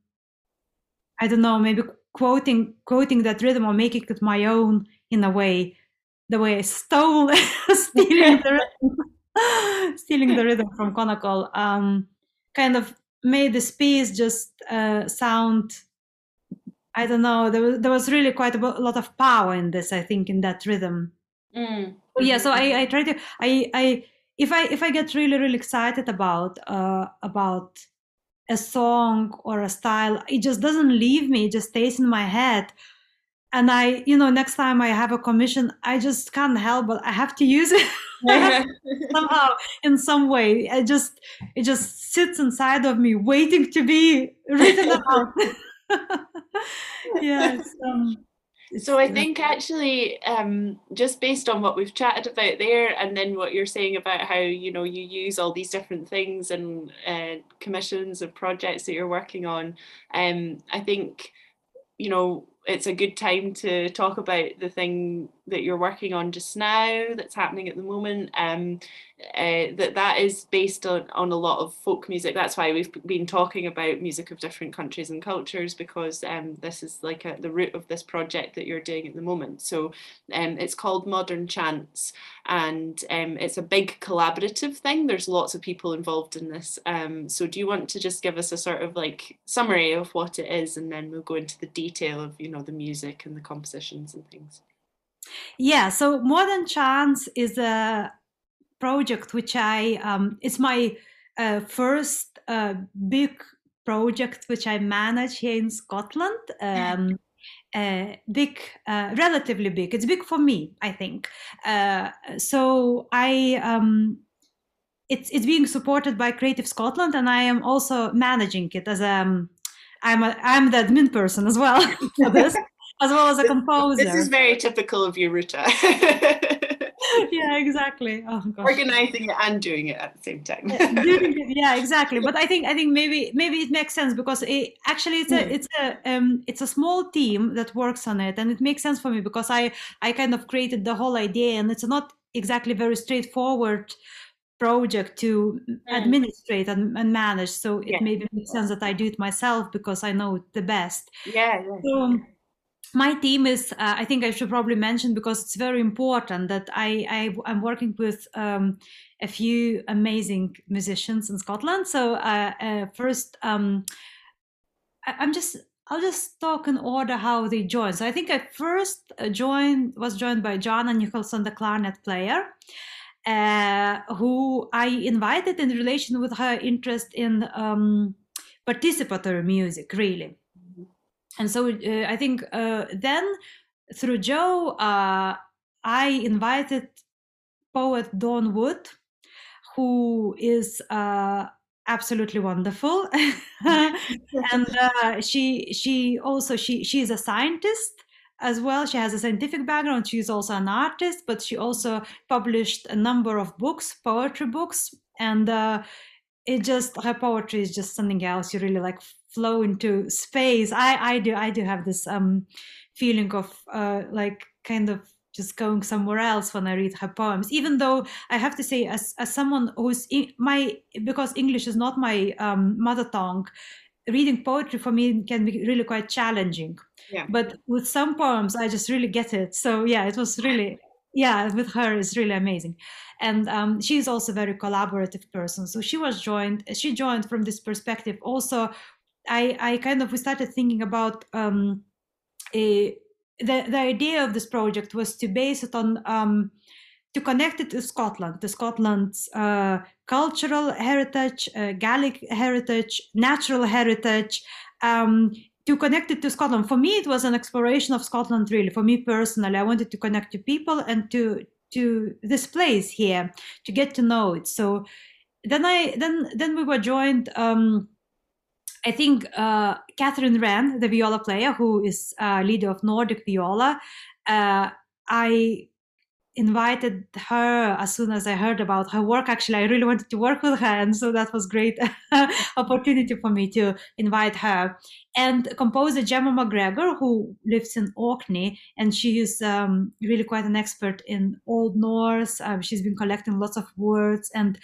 i don't know maybe quoting quoting that rhythm or making it my own in a way the way i stole <laughs> stealing the rhythm, <laughs> stealing the rhythm from konakol um, kind of made this piece just uh, sound i don't know there was, there was really quite a lot of power in this i think in that rhythm mm. yeah so i i try to i i if i if i get really really excited about uh about a song or a style it just doesn't leave me it just stays in my head. And i you know next time i have a commission i just can't help but i have to use it. <laughs> Somehow in some way. I just it just sits inside of me waiting to be written about. <laughs> Yes um, so I think actually, um, just based on what we've chatted about there, and then what you're saying about how you know you use all these different things and uh, commissions and projects that you're working on, um, I think you know it's a good time to talk about the thing that you're working on just now that's happening at the moment um, uh, that that is based on, on a lot of folk music. That's why we've been talking about music of different countries and cultures because um, this is like the root of this project that you're doing at the moment. So um, it's called modern chants and um, it's a big collaborative thing. There's lots of people involved in this um, so do you want to just give us a sort of like summary of what it is and then we'll go into the detail of you know the music and the compositions and things yeah, so Modern Chants is a project which I, um, it's my uh, first uh, big project which I manage here in Scotland. Um, uh, big, uh, relatively big. It's big for me, I think. Uh, so I, um, it's it's being supported by Creative Scotland, and I am also managing it as a. Um, I'm a I'm the admin person as well <laughs> for this as well as a composer. This is very typical of you, Ruta. <laughs> yeah, exactly. Oh, Organizing it and doing it at the same time. yeah, exactly. <laughs> But I think I think maybe maybe it makes sense because it, actually it's a hmm. it's a um, it's a small team that works on it, and it makes sense for me because I I kind of created the whole idea, and it's not exactly very straightforward project to mm. administrate and, and, manage so it yeah. maybe makes sense that i do it myself because i know it the best yeah, yeah. So, my team is uh, i think i should probably mention because it's very important that i, I am working with um, a few amazing musicians in scotland. So uh, uh, first um, I, am just i'll just talk in order how they joined. So i think i first uh, joined was joined by joanna nicholson the clarinet player uh, who i invited in relation with her interest in um, participatory music really and so uh, I think uh, then through Joe, uh, I invited poet Dawn Wood, who is uh, absolutely wonderful, <laughs> and uh, she she also she she is a scientist as well. She has a scientific background. She's also an artist, but she also published a number of books, poetry books, and uh, it just her poetry is just something else. You really like flow into space. I I do I do have this um feeling of uh like kind of just going somewhere else when I read her poems. Even though I have to say, as as someone who's in my because English is not my um, mother tongue, reading poetry for me can be really quite challenging. Yeah. But with some poems, I just really get it. So yeah, it was really yeah with her is really amazing and um, she's also a very collaborative person so she was joined she joined from this perspective also I, I kind of we started thinking about um, a, the the idea of this project was to base it on um, to connect it to Scotland, to Scotland's uh, cultural heritage, uh, Gaelic heritage, natural heritage, um, to connect it to Scotland. For me, it was an exploration of Scotland. Really, for me personally, I wanted to connect to people and to to this place here to get to know it. So then I then then we were joined. Um, I think uh, Catherine Wren, the viola player, who is uh, leader of Nordic Viola, uh, I invited her as soon as I heard about her work. Actually, I really wanted to work with her, and so that was great <laughs> opportunity for me to invite her. And composer Gemma McGregor, who lives in Orkney, and she is um, really quite an expert in Old Norse. Um, she's been collecting lots of words and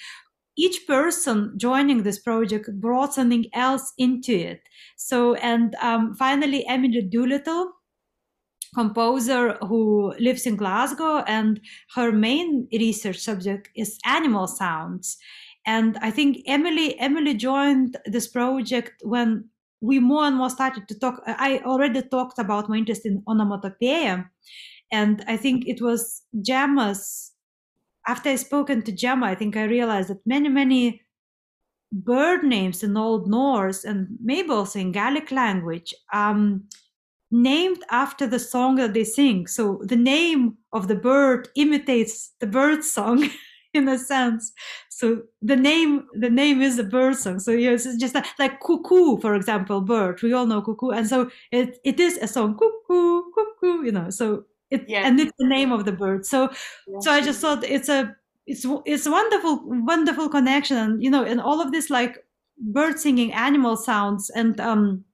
each person joining this project brought something else into it. So, and um, finally, Emily Doolittle, composer who lives in Glasgow, and her main research subject is animal sounds. And I think Emily Emily joined this project when we more and more started to talk. I already talked about my interest in onomatopoeia, and I think it was Gemma's after I spoken to Gemma, I think I realized that many, many bird names in Old Norse and maybe also in Gaelic language um, named after the song that they sing. So the name of the bird imitates the bird song <laughs> in a sense. So the name the name is a bird song. So yes, it's just like cuckoo, for example, bird. We all know cuckoo, and so it it is a song cuckoo cuckoo. You know, so it, yeah. and it's the name of the bird so yeah. so i just thought it's a it's it's a wonderful wonderful connection and you know and all of this like bird singing animal sounds and um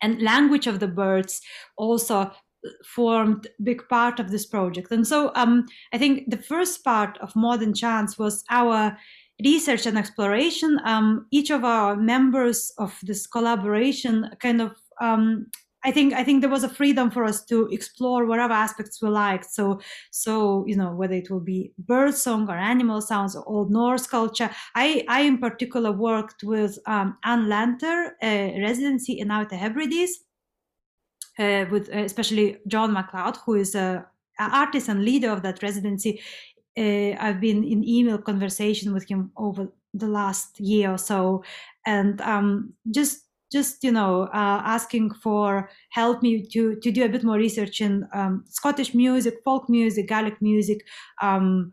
and language of the birds also formed big part of this project. And so um, I think the first part of Modern Chants was our research and exploration. Um, each of our members of this collaboration kind of um, I think I think there was a freedom for us to explore whatever aspects we liked. So so you know whether it will be bird song or animal sounds or Old Norse culture. I I in particular worked with um, An Lanntair, a residency in Outer Hebrides, uh, with uh, especially John MacLeod, who is a, a, artist and leader of that residency. Uh, I've been in email conversation with him over the last year or so, and um, just just you know uh, asking for help me to to do a bit more research in um, Scottish music, folk music, Gaelic music. Um,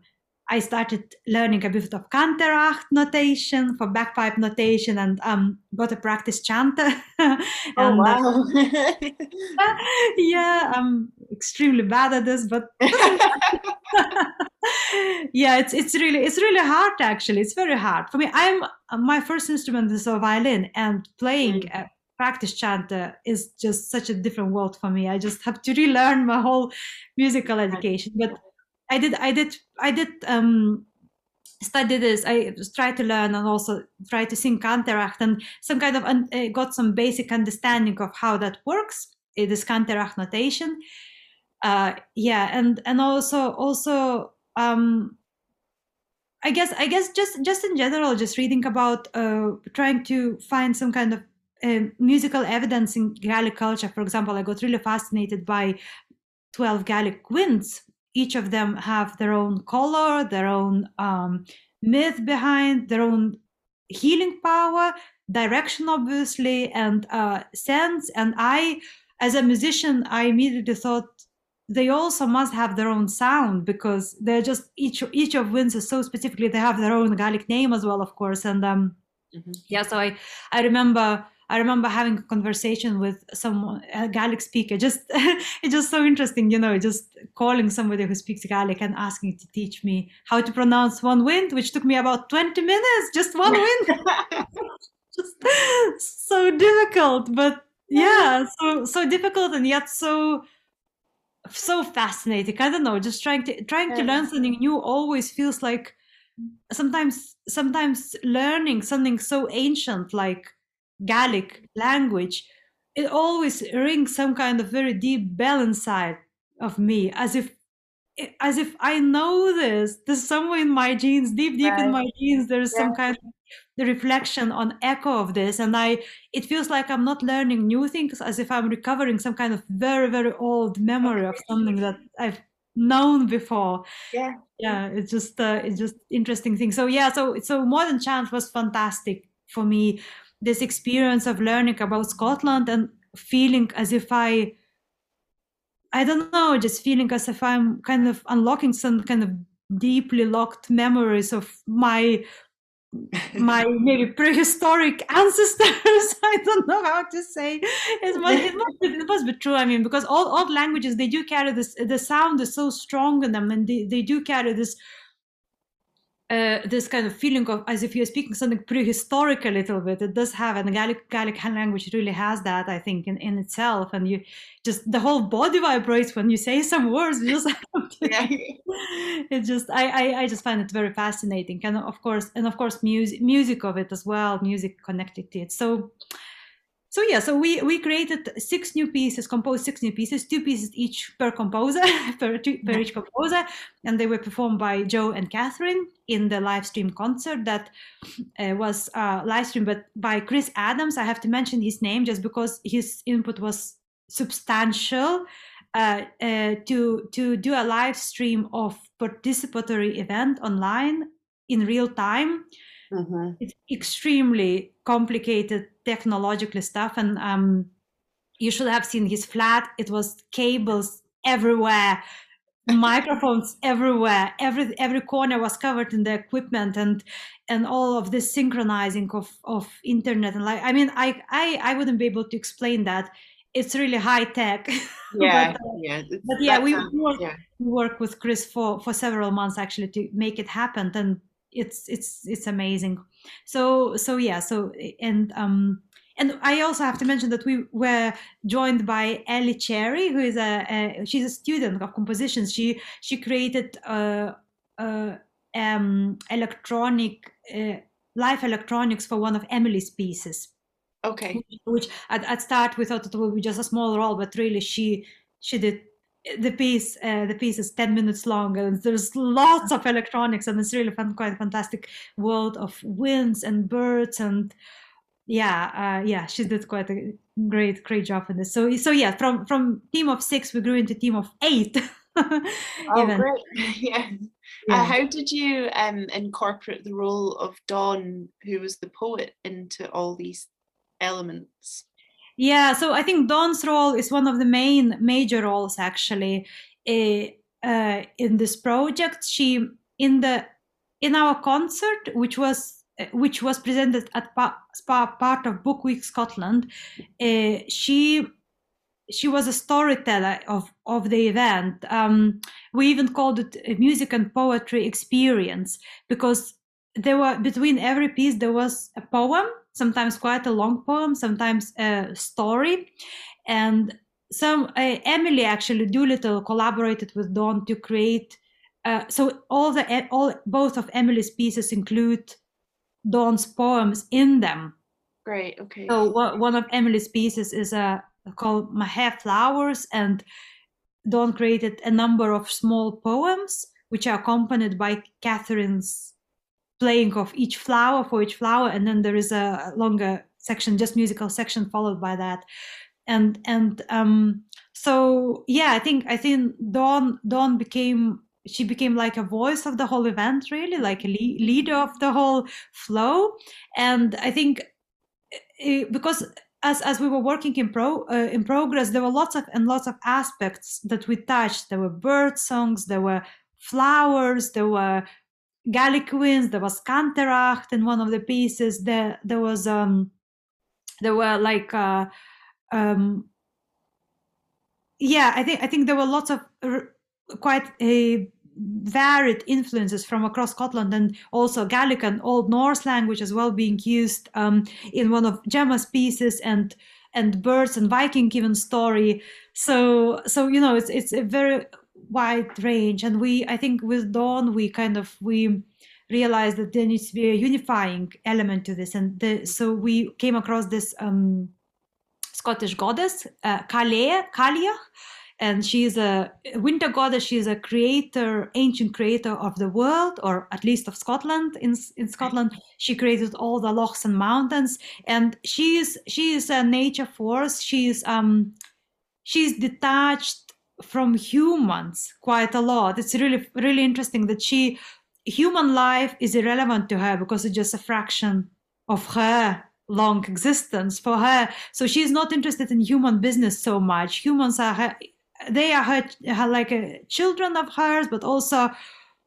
I started learning a bit of Canntaireachd notation for bagpipe notation and um, got a practice chanter. <laughs> and, oh, wow. uh, <laughs> yeah, I'm extremely bad at this, but <laughs> yeah, it's it's really it's really hard actually. It's very hard for me. I'm my first instrument is a violin, and playing mm. a practice chanter is just such a different world for me. I just have to <laughs> relearn my whole musical education, but I did, I did, I did um, study this. I tried to learn and also try to sing Canntaireachd and some kind of uh, got some basic understanding of how that works. It is Canntaireachd notation. Uh, yeah, and and also also um, I guess I guess just just in general, just reading about uh, trying to find some kind of uh, musical evidence in Gaelic culture. For example, I got really fascinated by 12 Gaelic winds each of them have their own color, their own um, myth behind, their own healing power, direction, obviously, and uh, sense. And I, as a musician, I immediately thought they also must have their own sound because they're just each each of wins is so specifically they have their own Gaelic name as well, of course. And um, mm-hmm. yeah, so I I remember I remember having a conversation with someone, a Gaelic speaker. Just <laughs> it's just so interesting, you know, just calling somebody who speaks Gaelic and asking to teach me how to pronounce one wind, which took me about 20 minutes, just one <laughs> wind. <laughs> just so difficult, but yeah, so so difficult and yet so so fascinating. I don't know, just trying to trying to learn something new always feels like sometimes sometimes learning something so ancient like Gaelic language, it always rings some kind of very deep bell inside of me, as if as if I know this. There's somewhere in my genes, deep, deep right. in my genes, there's yeah. some kind of the reflection on echo of this. And I it feels like I'm not learning new things, as if I'm recovering some kind of very, very old memory of something that I've known before. Yeah. Yeah. It's just uh, it's just interesting thing. So yeah, so so modern chant was fantastic for me this experience of learning about Scotland and feeling as if I I don't know, just feeling as if I'm kind of unlocking some kind of deeply locked memories of my my <laughs> maybe prehistoric <laughs> ancestors. <laughs> I don't know how to say. It must, it must, be, it must be true. I mean, because all, all languages they do carry this. The sound is so strong in them, and they, they do carry this uh, this kind of feeling of as if you're speaking something prehistoric a little bit. It does have, and the Gaelic, Gaelic language really has that, I think, in, in itself. And you just the whole body vibrates when you say some words. Just <laughs> yeah. <laughs> it just I, I I just find it very fascinating, and of course, and of course, music music of it as well, music connected to it. So so yeah, so we we created six new pieces, composed six new pieces, two pieces each per composer, <laughs> per, two, per each composer, and they were performed by Joe and Catherine in the live stream concert that uh, was uh, live streamed but by Chris Adams. I have to mention his name just because his input was substantial. Uh, uh to to do a live stream of participatory event online in real time Mm-hmm. It's extremely complicated technologically stuff, and um, you should have seen his flat. It was cables everywhere, <laughs> microphones everywhere. Every every corner was covered in the equipment, and and all of this synchronizing of of internet and like. I mean, I I I wouldn't be able to explain that. It's really high tech. <laughs> Yeah, but, uh, yeah. But yeah, we, work, yeah. we work with Chris for for several months actually to make it happen, and it's it's it's amazing so so yeah so and um and I also have to mention that we were joined by Ellie Cherry, who is a, a she's a student of compositions. She she created uh, uh, um, electronic uh, live electronics for one of Emily's pieces. Okay. Which at, at start we thought it would be just a small role, but really she she did the piece uh, the piece is 10 minutes long and there's lots of electronics and it's really fun quite a fantastic world of winds and birds and yeah uh, yeah she did quite a great great job in this. So so yeah from from team of six we grew into team of eight. <laughs> Oh great. Yeah, <laughs> yeah. Uh, how did you um incorporate the role of dawn who was the poet into all these elements yeah, so I think Dawn's role is one of the main major roles actually uh, in this project. She in the in our concert, which was uh, which was presented at pa- part of Book Week Scotland, uh, she she was a storyteller of of the event. Um, we even called it a music and poetry experience because there were between every piece there was a poem sometimes quite a long poem, sometimes a story. And some uh, Emily actually Doolittle collaborated with Dawn to create. Uh, so all the all both of Emily's pieces include Dawn's poems in them. Great. Okay. So one of Emily's pieces is a uh, called My Hair Flowers, and Dawn created a number of small poems which are accompanied by Catherine's playing of each flower for each flower and then there is a longer section just musical section followed by that. And and um so yeah i think i think dawn dawn became she became like a voice of the whole event really like a le- leader of the whole flow. And i think it, because as as we were working in pro uh, in progress there were lots of and lots of aspects that we touched. There were bird songs there were flowers there were Gaelic winds. There was Canntaireachd in one of the pieces. There, there was um, there were like uh, um, yeah. I think I think there were lots of r- quite a varied influences from across Scotland and also Gaelic and Old Norse language as well being used um, in one of Gemma's pieces and and birds and Viking even story. So so you know it's it's a very wide range. And we i think with dawn we kind of we realized that there needs to be a unifying element to this. And the, so we came across this um, scottish goddess uh, Cailleach, and she is a winter goddess. She is a creator ancient creator of the world or at least of scotland. In, in scotland she created all the lochs and mountains. And she is she is a nature force. She's um she's detached from humans quite a lot. It's really really interesting that she human life is irrelevant to her because it's just a fraction of her long existence for her. So she's not interested in human business so much. Humans are her, they are her, her like uh, children of hers, but also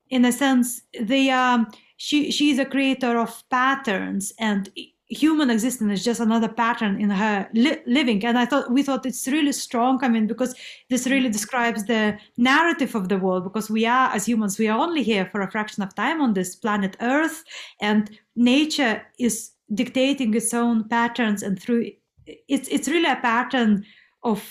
in a sense they are. She she's a creator of patterns and human existence is just another pattern in her li- living. And i thought we thought it's really strong i mean because this really mm. describes the narrative of the world because we are as humans we are only here for a fraction of time on this planet earth and nature is dictating its own patterns and through it's it's really a pattern of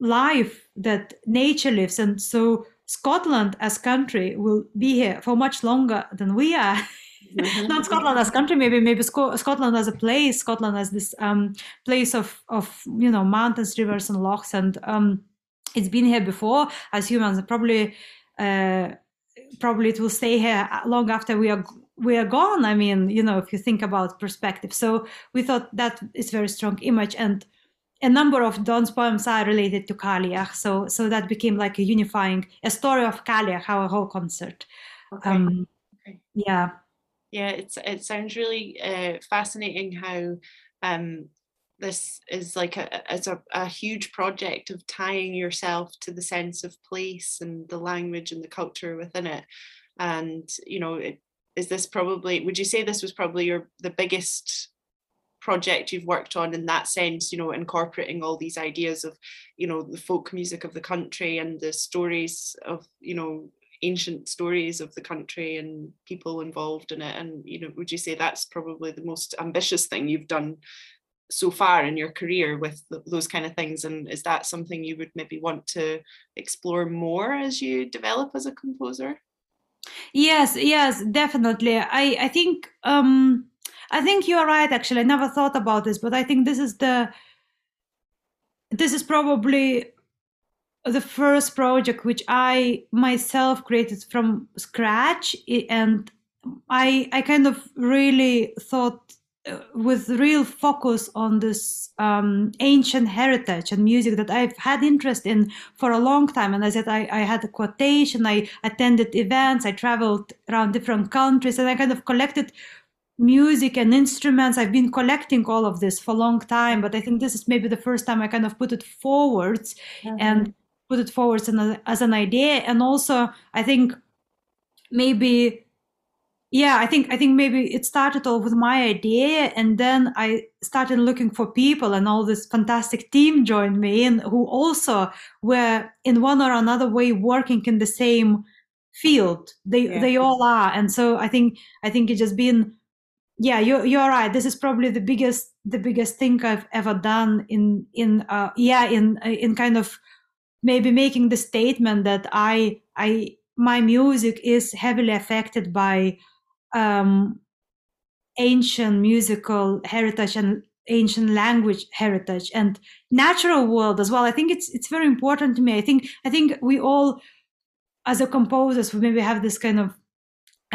life that nature lives. And so scotland as country will be here for much longer than we are <laughs> Mm-hmm. Not Scotland as country, maybe maybe Scotland as a place, Scotland as this um, place of of you know mountains, rivers, and lochs, and um, it's been here before as humans. Probably, uh, probably it will stay here long after we are we are gone. I mean, you know, if you think about perspective. So we thought that is very strong image and a number of Dawn's poems are related to Cailleach, so so that became like a unifying a story of Cailleach, our whole concert. Okay. Um, okay. Yeah yeah it's it sounds really uh, fascinating how um, this is like a as a, a huge project of tying yourself to the sense of place and the language and the culture within it. And you know it, is this probably would you say this was probably your the biggest project you've worked on in that sense you know incorporating all these ideas of you know the folk music of the country and the stories of you know ancient stories of the country and people involved in it. And you know would you say that's probably the most ambitious thing you've done so far in your career with those kind of things? And is that something you would maybe want to explore more as you develop as a composer? Yes yes definitely. I i think um i think you're right actually. I never thought about this but i think this is the this is probably the first project which i myself created from scratch and i i kind of really thought with real focus on this um, ancient heritage and music that I've had interest in for a long time. And I said I, I had a quotation, I attended events, I traveled around different countries, and I kind of collected music and instruments. I've been collecting all of this for a long time, but I think this is maybe the first time I kind of put it forwards mm-hmm. and put it forwards as an idea. And also, I think maybe yeah i think i think maybe it started all with my idea and then i started looking for people and all this fantastic team joined me in who also were in one or another way working in the same field they yeah. they all are and so i think i think it's just been yeah you're, you're right this is probably the biggest the biggest thing i've ever done in in uh yeah in in kind of maybe making the statement that i i my music is heavily affected by um, ancient musical heritage and ancient language heritage and natural world as well. I think it's it's very important to me. I think i think we all as a composers we maybe have this kind of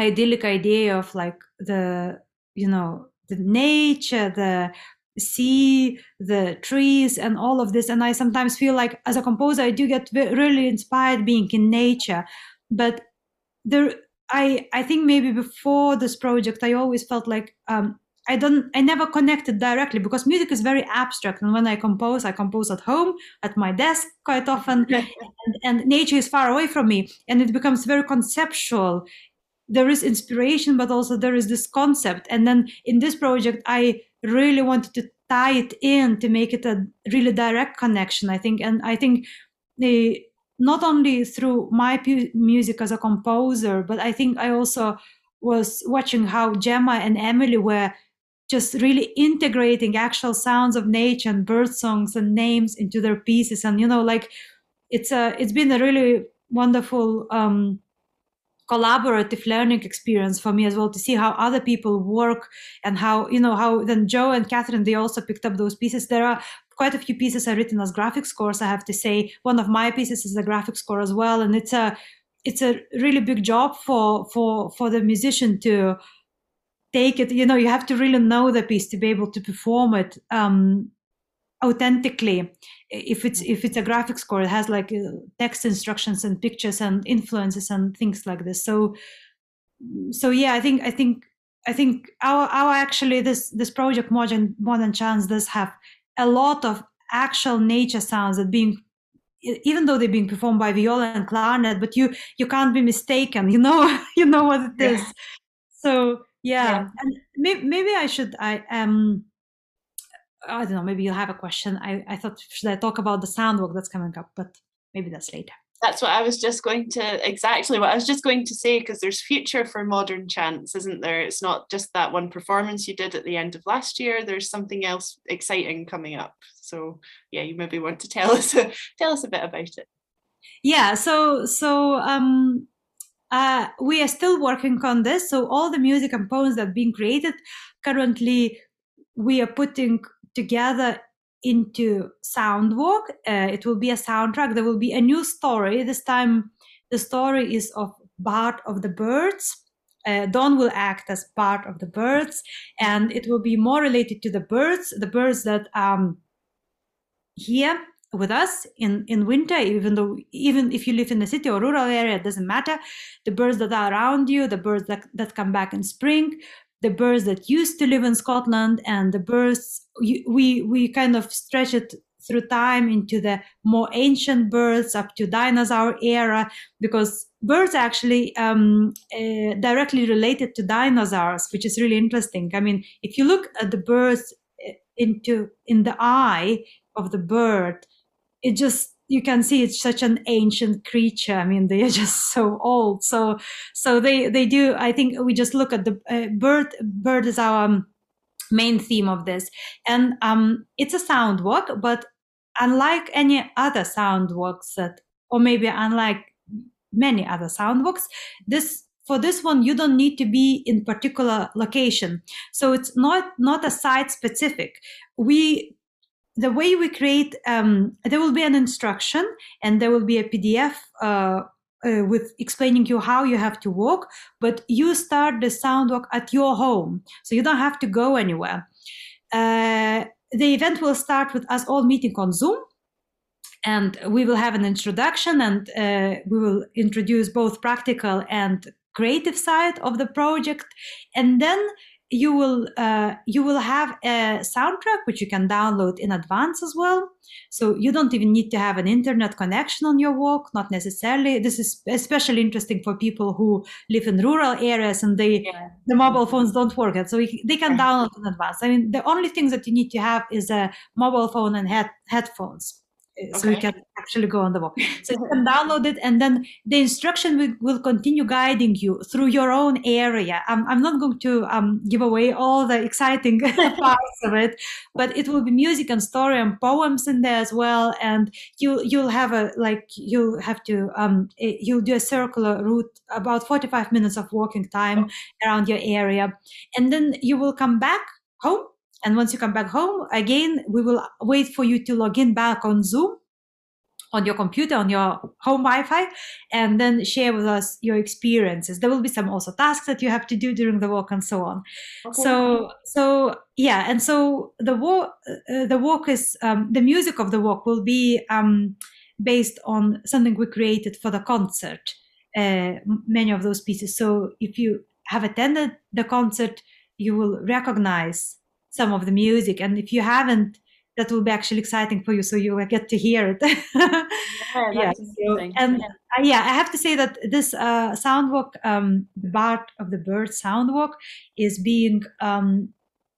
idyllic idea of like the you know the nature the sea the trees and all of this and i sometimes feel like as a composer i do get really inspired being in nature but there I I think maybe before this project, I always felt like um, I don't I never connected directly because music is very abstract, and when I compose, I compose at home at my desk quite often, <laughs> and, and nature is far away from me, and it becomes very conceptual. There is inspiration, but also there is this concept, and then in this project, I really wanted to tie it in to make it a really direct connection. I think, and I think the not only through my music as a composer, but I think I also was watching how Gemma and Emily were just really integrating actual sounds of nature and bird songs and names into their pieces. And you know, like it's a it's been a really wonderful um, collaborative learning experience for me as well to see how other people work and how you know how then joe and catherine they also picked up those pieces there are quite a few pieces are written as graphic scores. I have to say, one of my pieces is a graphic score as well, and it's a it's a really big job for for for the musician to take it. You know, you have to really know the piece to be able to perform it um, authentically. If it's if it's a graphic score, it has like uh, text instructions and pictures and influences and things like this. So so yeah, I think I think I think our our actually this this project modern modern chants does have a lot of actual nature sounds that being even though they're being performed by viola and clarinet but you you can't be mistaken <laughs> you know you know what it is yeah. so yeah, yeah. and maybe, maybe i should i um i don't know maybe you'll have a question i i thought should i talk about the sound work that's coming up but maybe that's later that's what I was just going to exactly what I was just going to say because there's future for modern chants, isn't there? It's not just that one performance you did at the end of last year. There's something else exciting coming up. So yeah, you maybe want to tell us <laughs> tell us a bit about it. Yeah. So so um, uh, we are still working on this. So all the music components that are being created currently, we are putting together into Soundwalk. Uh, it will be a soundtrack. There will be a new story. This time, the story is of Bard of the Birds. Uh, Dawn will act as part of the birds, and it will be more related to the birds, the birds that um here with us in in winter. Even though even if you live in a city or rural area, it doesn't matter. The birds that are around you, the birds that that come back in spring, the birds that used to live in Scotland and the birds we we kind of stretch it through time into the more ancient birds up to dinosaur era because birds actually um, uh, directly related to dinosaurs which is really interesting. I mean if you look at the birds eh, into in the eye of the bird it just you can see it's such an ancient creature. I mean they are <laughs> just so old. So so they they do i think we just look at the uh, bird bird is our um, main theme of this. And um, it's a sound walk, but unlike any other sound walks that, or maybe unlike many other sound walks, this for this one you don't need to be in particular location. So it's not not a site specific. We the way we create um, there will be an instruction and there will be a pdf uh, uh, with explaining you how you have to walk, but you start the sound walk at your home, so you don't have to go anywhere. Uh, the event will start with us all meeting on Zoom, and we will have an introduction, and uh, we will introduce both practical and creative side of the project, and then you will uh, you will have a soundtrack which you can download in advance as well. So you don't even need to have an internet connection on your walk not necessarily. This is especially interesting for people who live in rural areas and they yeah. the mobile phones don't work yet. So they can download in advance. I mean the only things that you need to have is a mobile phone and head, headphones okay. so you can actually go on the walk. So you can <laughs> download it, and then the instruction will, will continue guiding you through your own area. I'm, I'm not going to um, give away all the exciting <laughs> parts of it, but it will be music and story and poems in there as well. And you you'll have a like you'll have to um, eh, you'll do a circular route about 45 minutes of walking time around your area, and then you will come back home and once you come back home, again, we will wait for you to log in back on Zoom on your computer, on your home Wi-Fi, and then share with us your experiences. There will be some also tasks that you have to do during the walk and so on. Okay. So, so yeah, and so the walk, uh, the walk is um, the music of the walk will be um, based on something we created for the concert. Uh, many of those pieces. So if you have attended the concert, you will recognize some of the music. And if you haven't, that will be actually exciting for you, so you will get to hear it. <laughs> yeah, yeah. So, and yeah. Uh, yeah. I have to say that this uh, soundwalk, um, the Bard of the Bird soundwalk, is being um,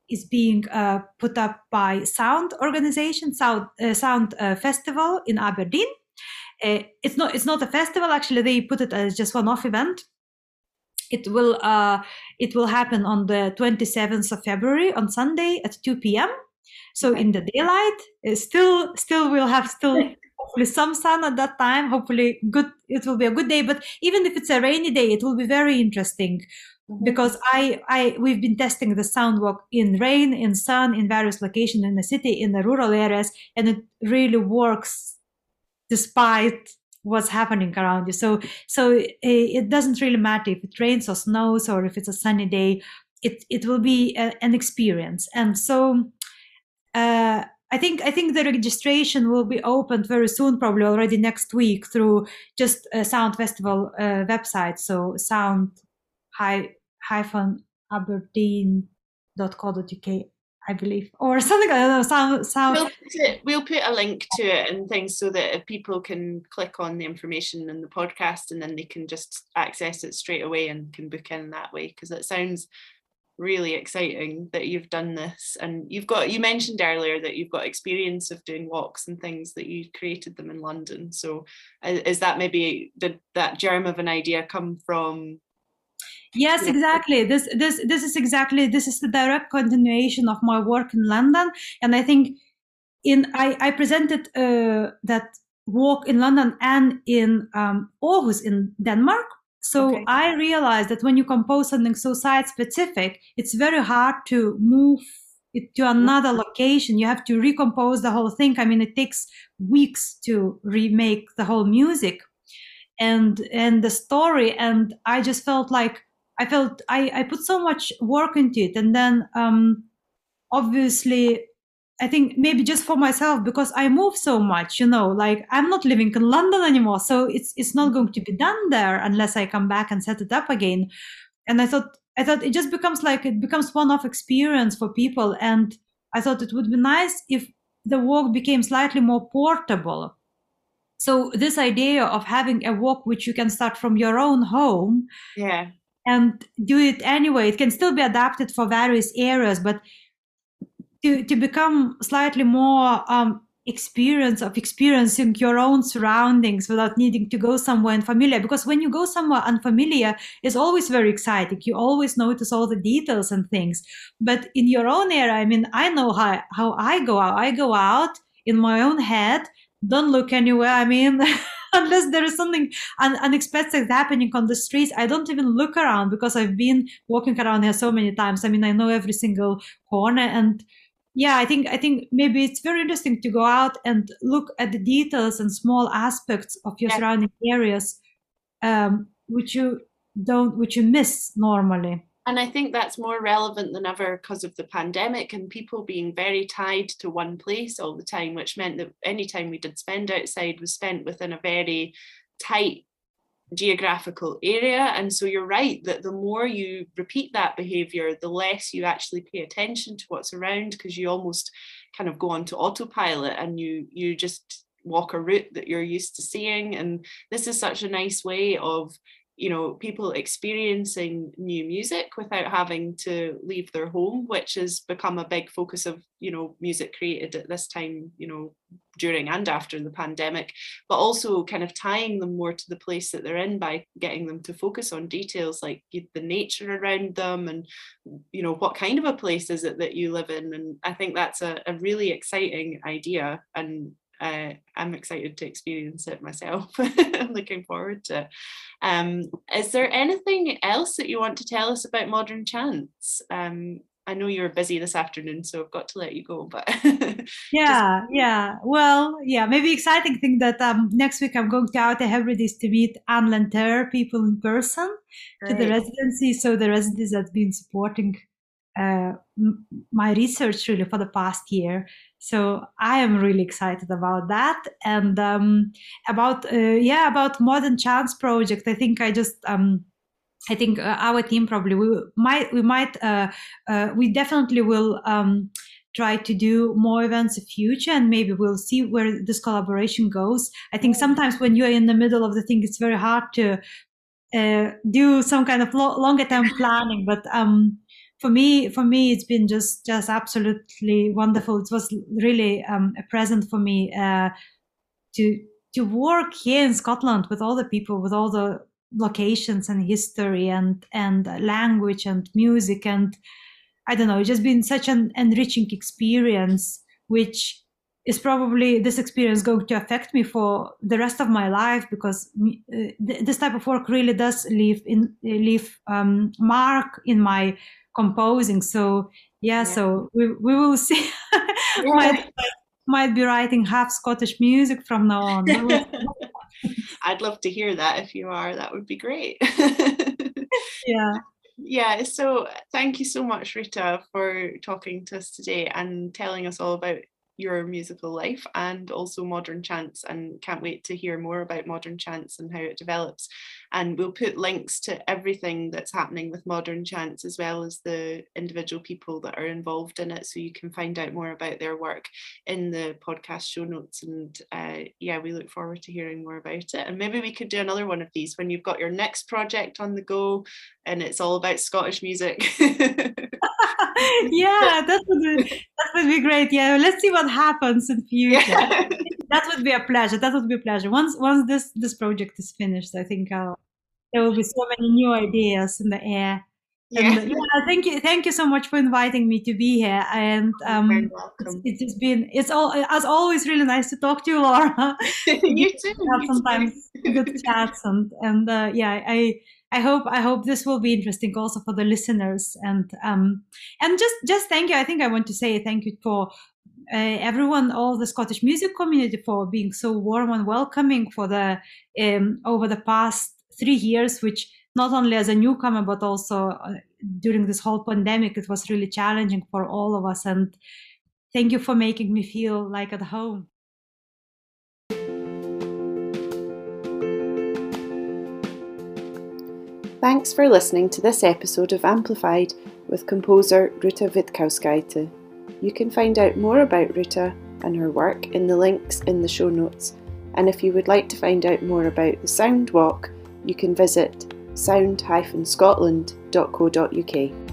is being uh, put up by Sound Organization, Sound uh, Sound uh, Festival in Aberdeen. Uh, it's not it's not a festival actually. They put it as just one off event it will uh, it will happen on the 27th of February on Sunday at 2 p.m. So in the daylight, uh, still still we'll have still <laughs> hopefully some sun at that time. Hopefully good it will be a good day. But even if it's a rainy day, it will be very interesting. Mm-hmm. Because I, I, we've been testing the soundwalk in rain, in sun, in various locations in the city, in the rural areas, and it really works despite what's happening around you. So so it, it, doesn't really matter if it rains or snows or if it's a sunny day. It it will be a, an experience. And so uh, I think I think the registration will be opened very soon, probably already next week through just a Sound Festival uh, website. So sound hyphen aberdeen.co.uk I believe, or something. Don't know. Sound, sound. We'll put, it, we'll put a link to it and things so that people can click on the information in the podcast and then they can just access it straight away and can book in that way because it sounds really exciting that you've done this and you've got you mentioned earlier that you've got experience of doing walks and things that you created them in london so uh, is that maybe did that germ of an idea come from Yes, exactly. This this this is exactly this is the direct continuation of my work in London, and I think in I I presented uh, that walk in London and in um, Aarhus in Denmark. So okay. I realized that when you compose something so site specific, it's very hard to move it to another location. You have to recompose the whole thing. I mean, it takes weeks to remake the whole music and and the story. And I just felt like I felt I, I put so much work into it. And then um, obviously, I think maybe just for myself because I move so much, you know, like I'm not living in London anymore. So it's it's not going to be done there unless I come back and set it up again. And I thought I thought it just becomes like it becomes one-off experience for people. And I thought it would be nice if the walk became slightly more portable. So this idea of having a walk which you can start from your own home, yeah, and do it anyway. It can still be adapted for various areas, but to, to become slightly more um, experience of experiencing your own surroundings without needing to go somewhere unfamiliar. Because when you go somewhere unfamiliar it's always very exciting. You always notice all the details and things. But in your own area i mean i know how, how i go out. I go out in my own head. Don't look anywhere i mean <laughs> <laughs> unless there is something un- unexpected happening on the streets i don't even look around because i've been walking around here so many times i mean i know every single corner and yeah i think i think maybe it's very interesting to go out and look at the details and small aspects of your yeah. surrounding areas um, which you don't which you miss normally and i think that's more relevant than ever because of the pandemic and people being very tied to one place all the time which meant that any time we did spend outside was spent within a very tight geographical area. And so you're right that the more you repeat that behavior, the less you actually pay attention to what's around because you almost kind of go onto autopilot and you you just walk a route that you're used to seeing. And this is such a nice way of you know people experiencing new music without having to leave their home which has become a big focus of you know music created at this time you know during and after the pandemic but also kind of tying them more to the place that they're in by getting them to focus on details like the nature around them and you know what kind of a place is it that you live in and i think that's a, a really exciting idea and uh, I'm excited to experience it myself. <laughs> I'm looking forward to it. Um, is there anything else that you want to tell us about Modern Chants? Um, I know you're busy this afternoon, so I've got to let you go. But <laughs> yeah, just... yeah. Well, yeah. Maybe exciting thing that um, next week I'm going to Outer Hebrides to meet An Lanntair people in person to the residency. So the residencies have been supporting uh, my research really for the past year. So I am really excited about that and um, about uh, yeah about Modern Chants project. I think I just um, I think uh, our team probably we might we might uh, uh, we definitely will um, try to do more events in the future and maybe we'll see where this collaboration goes. I think sometimes when you're in the middle of the thing, it's very hard to uh, do some kind of lo- longer term planning, but um, for me for me it's been just just absolutely wonderful. It was really um, a present for me uh, to to work here in scotland with all the people with all the locations and history and and language and music and i don't know it's just been such an enriching experience which is probably this experience going to affect me for the rest of my life because uh, this type of work really does leave in leave um, mark in my composing. So yeah, yeah. so we we will <laughs> see. Yeah. might, might be writing half Scottish music from now on. <laughs> I'd love to hear that if you are. That would be great. <laughs> yeah. Yeah, so thank you so much, Ruta, for talking to us today and telling us all about your musical life and also modern chants and can't wait to hear more about modern chants and how it develops. And we'll put links to everything that's happening with modern chants as well as the individual people that are involved in it so you can find out more about their work in the podcast show notes. And uh, yeah we look forward to hearing more about it. And maybe we could do another one of these when you've got your next project on the go and it's all about scottish music <laughs> yeah that would be that would be great. Yeah let's see what happens in future. Yeah. <laughs> that would be a pleasure that would be a pleasure. Once once this this project is finished i think I'll, there will be so many new ideas in the air. Yeah. And, yeah thank you thank you so much for inviting me to be here and um it's, it's just been it's all as always really nice to talk to you laura. <laughs> You <laughs> too have sometimes good chats and and uh, yeah i I hope I hope this will be interesting also for the listeners and um and just just thank you. I think I want to say thank you for uh, everyone, all the Scottish music community for being so warm and welcoming for the um, over the past three years, which not only as a newcomer but also uh, during this whole pandemic, it was really challenging for all of us. And thank you for making me feel like at home. Thanks for listening to this episode of Amplified with composer Ruta Vitkauskaite. You can find out more about Ruta and her work in the links in the show notes. And if you would like to find out more about the Sound Walk, you can visit sound-scotland.co.uk.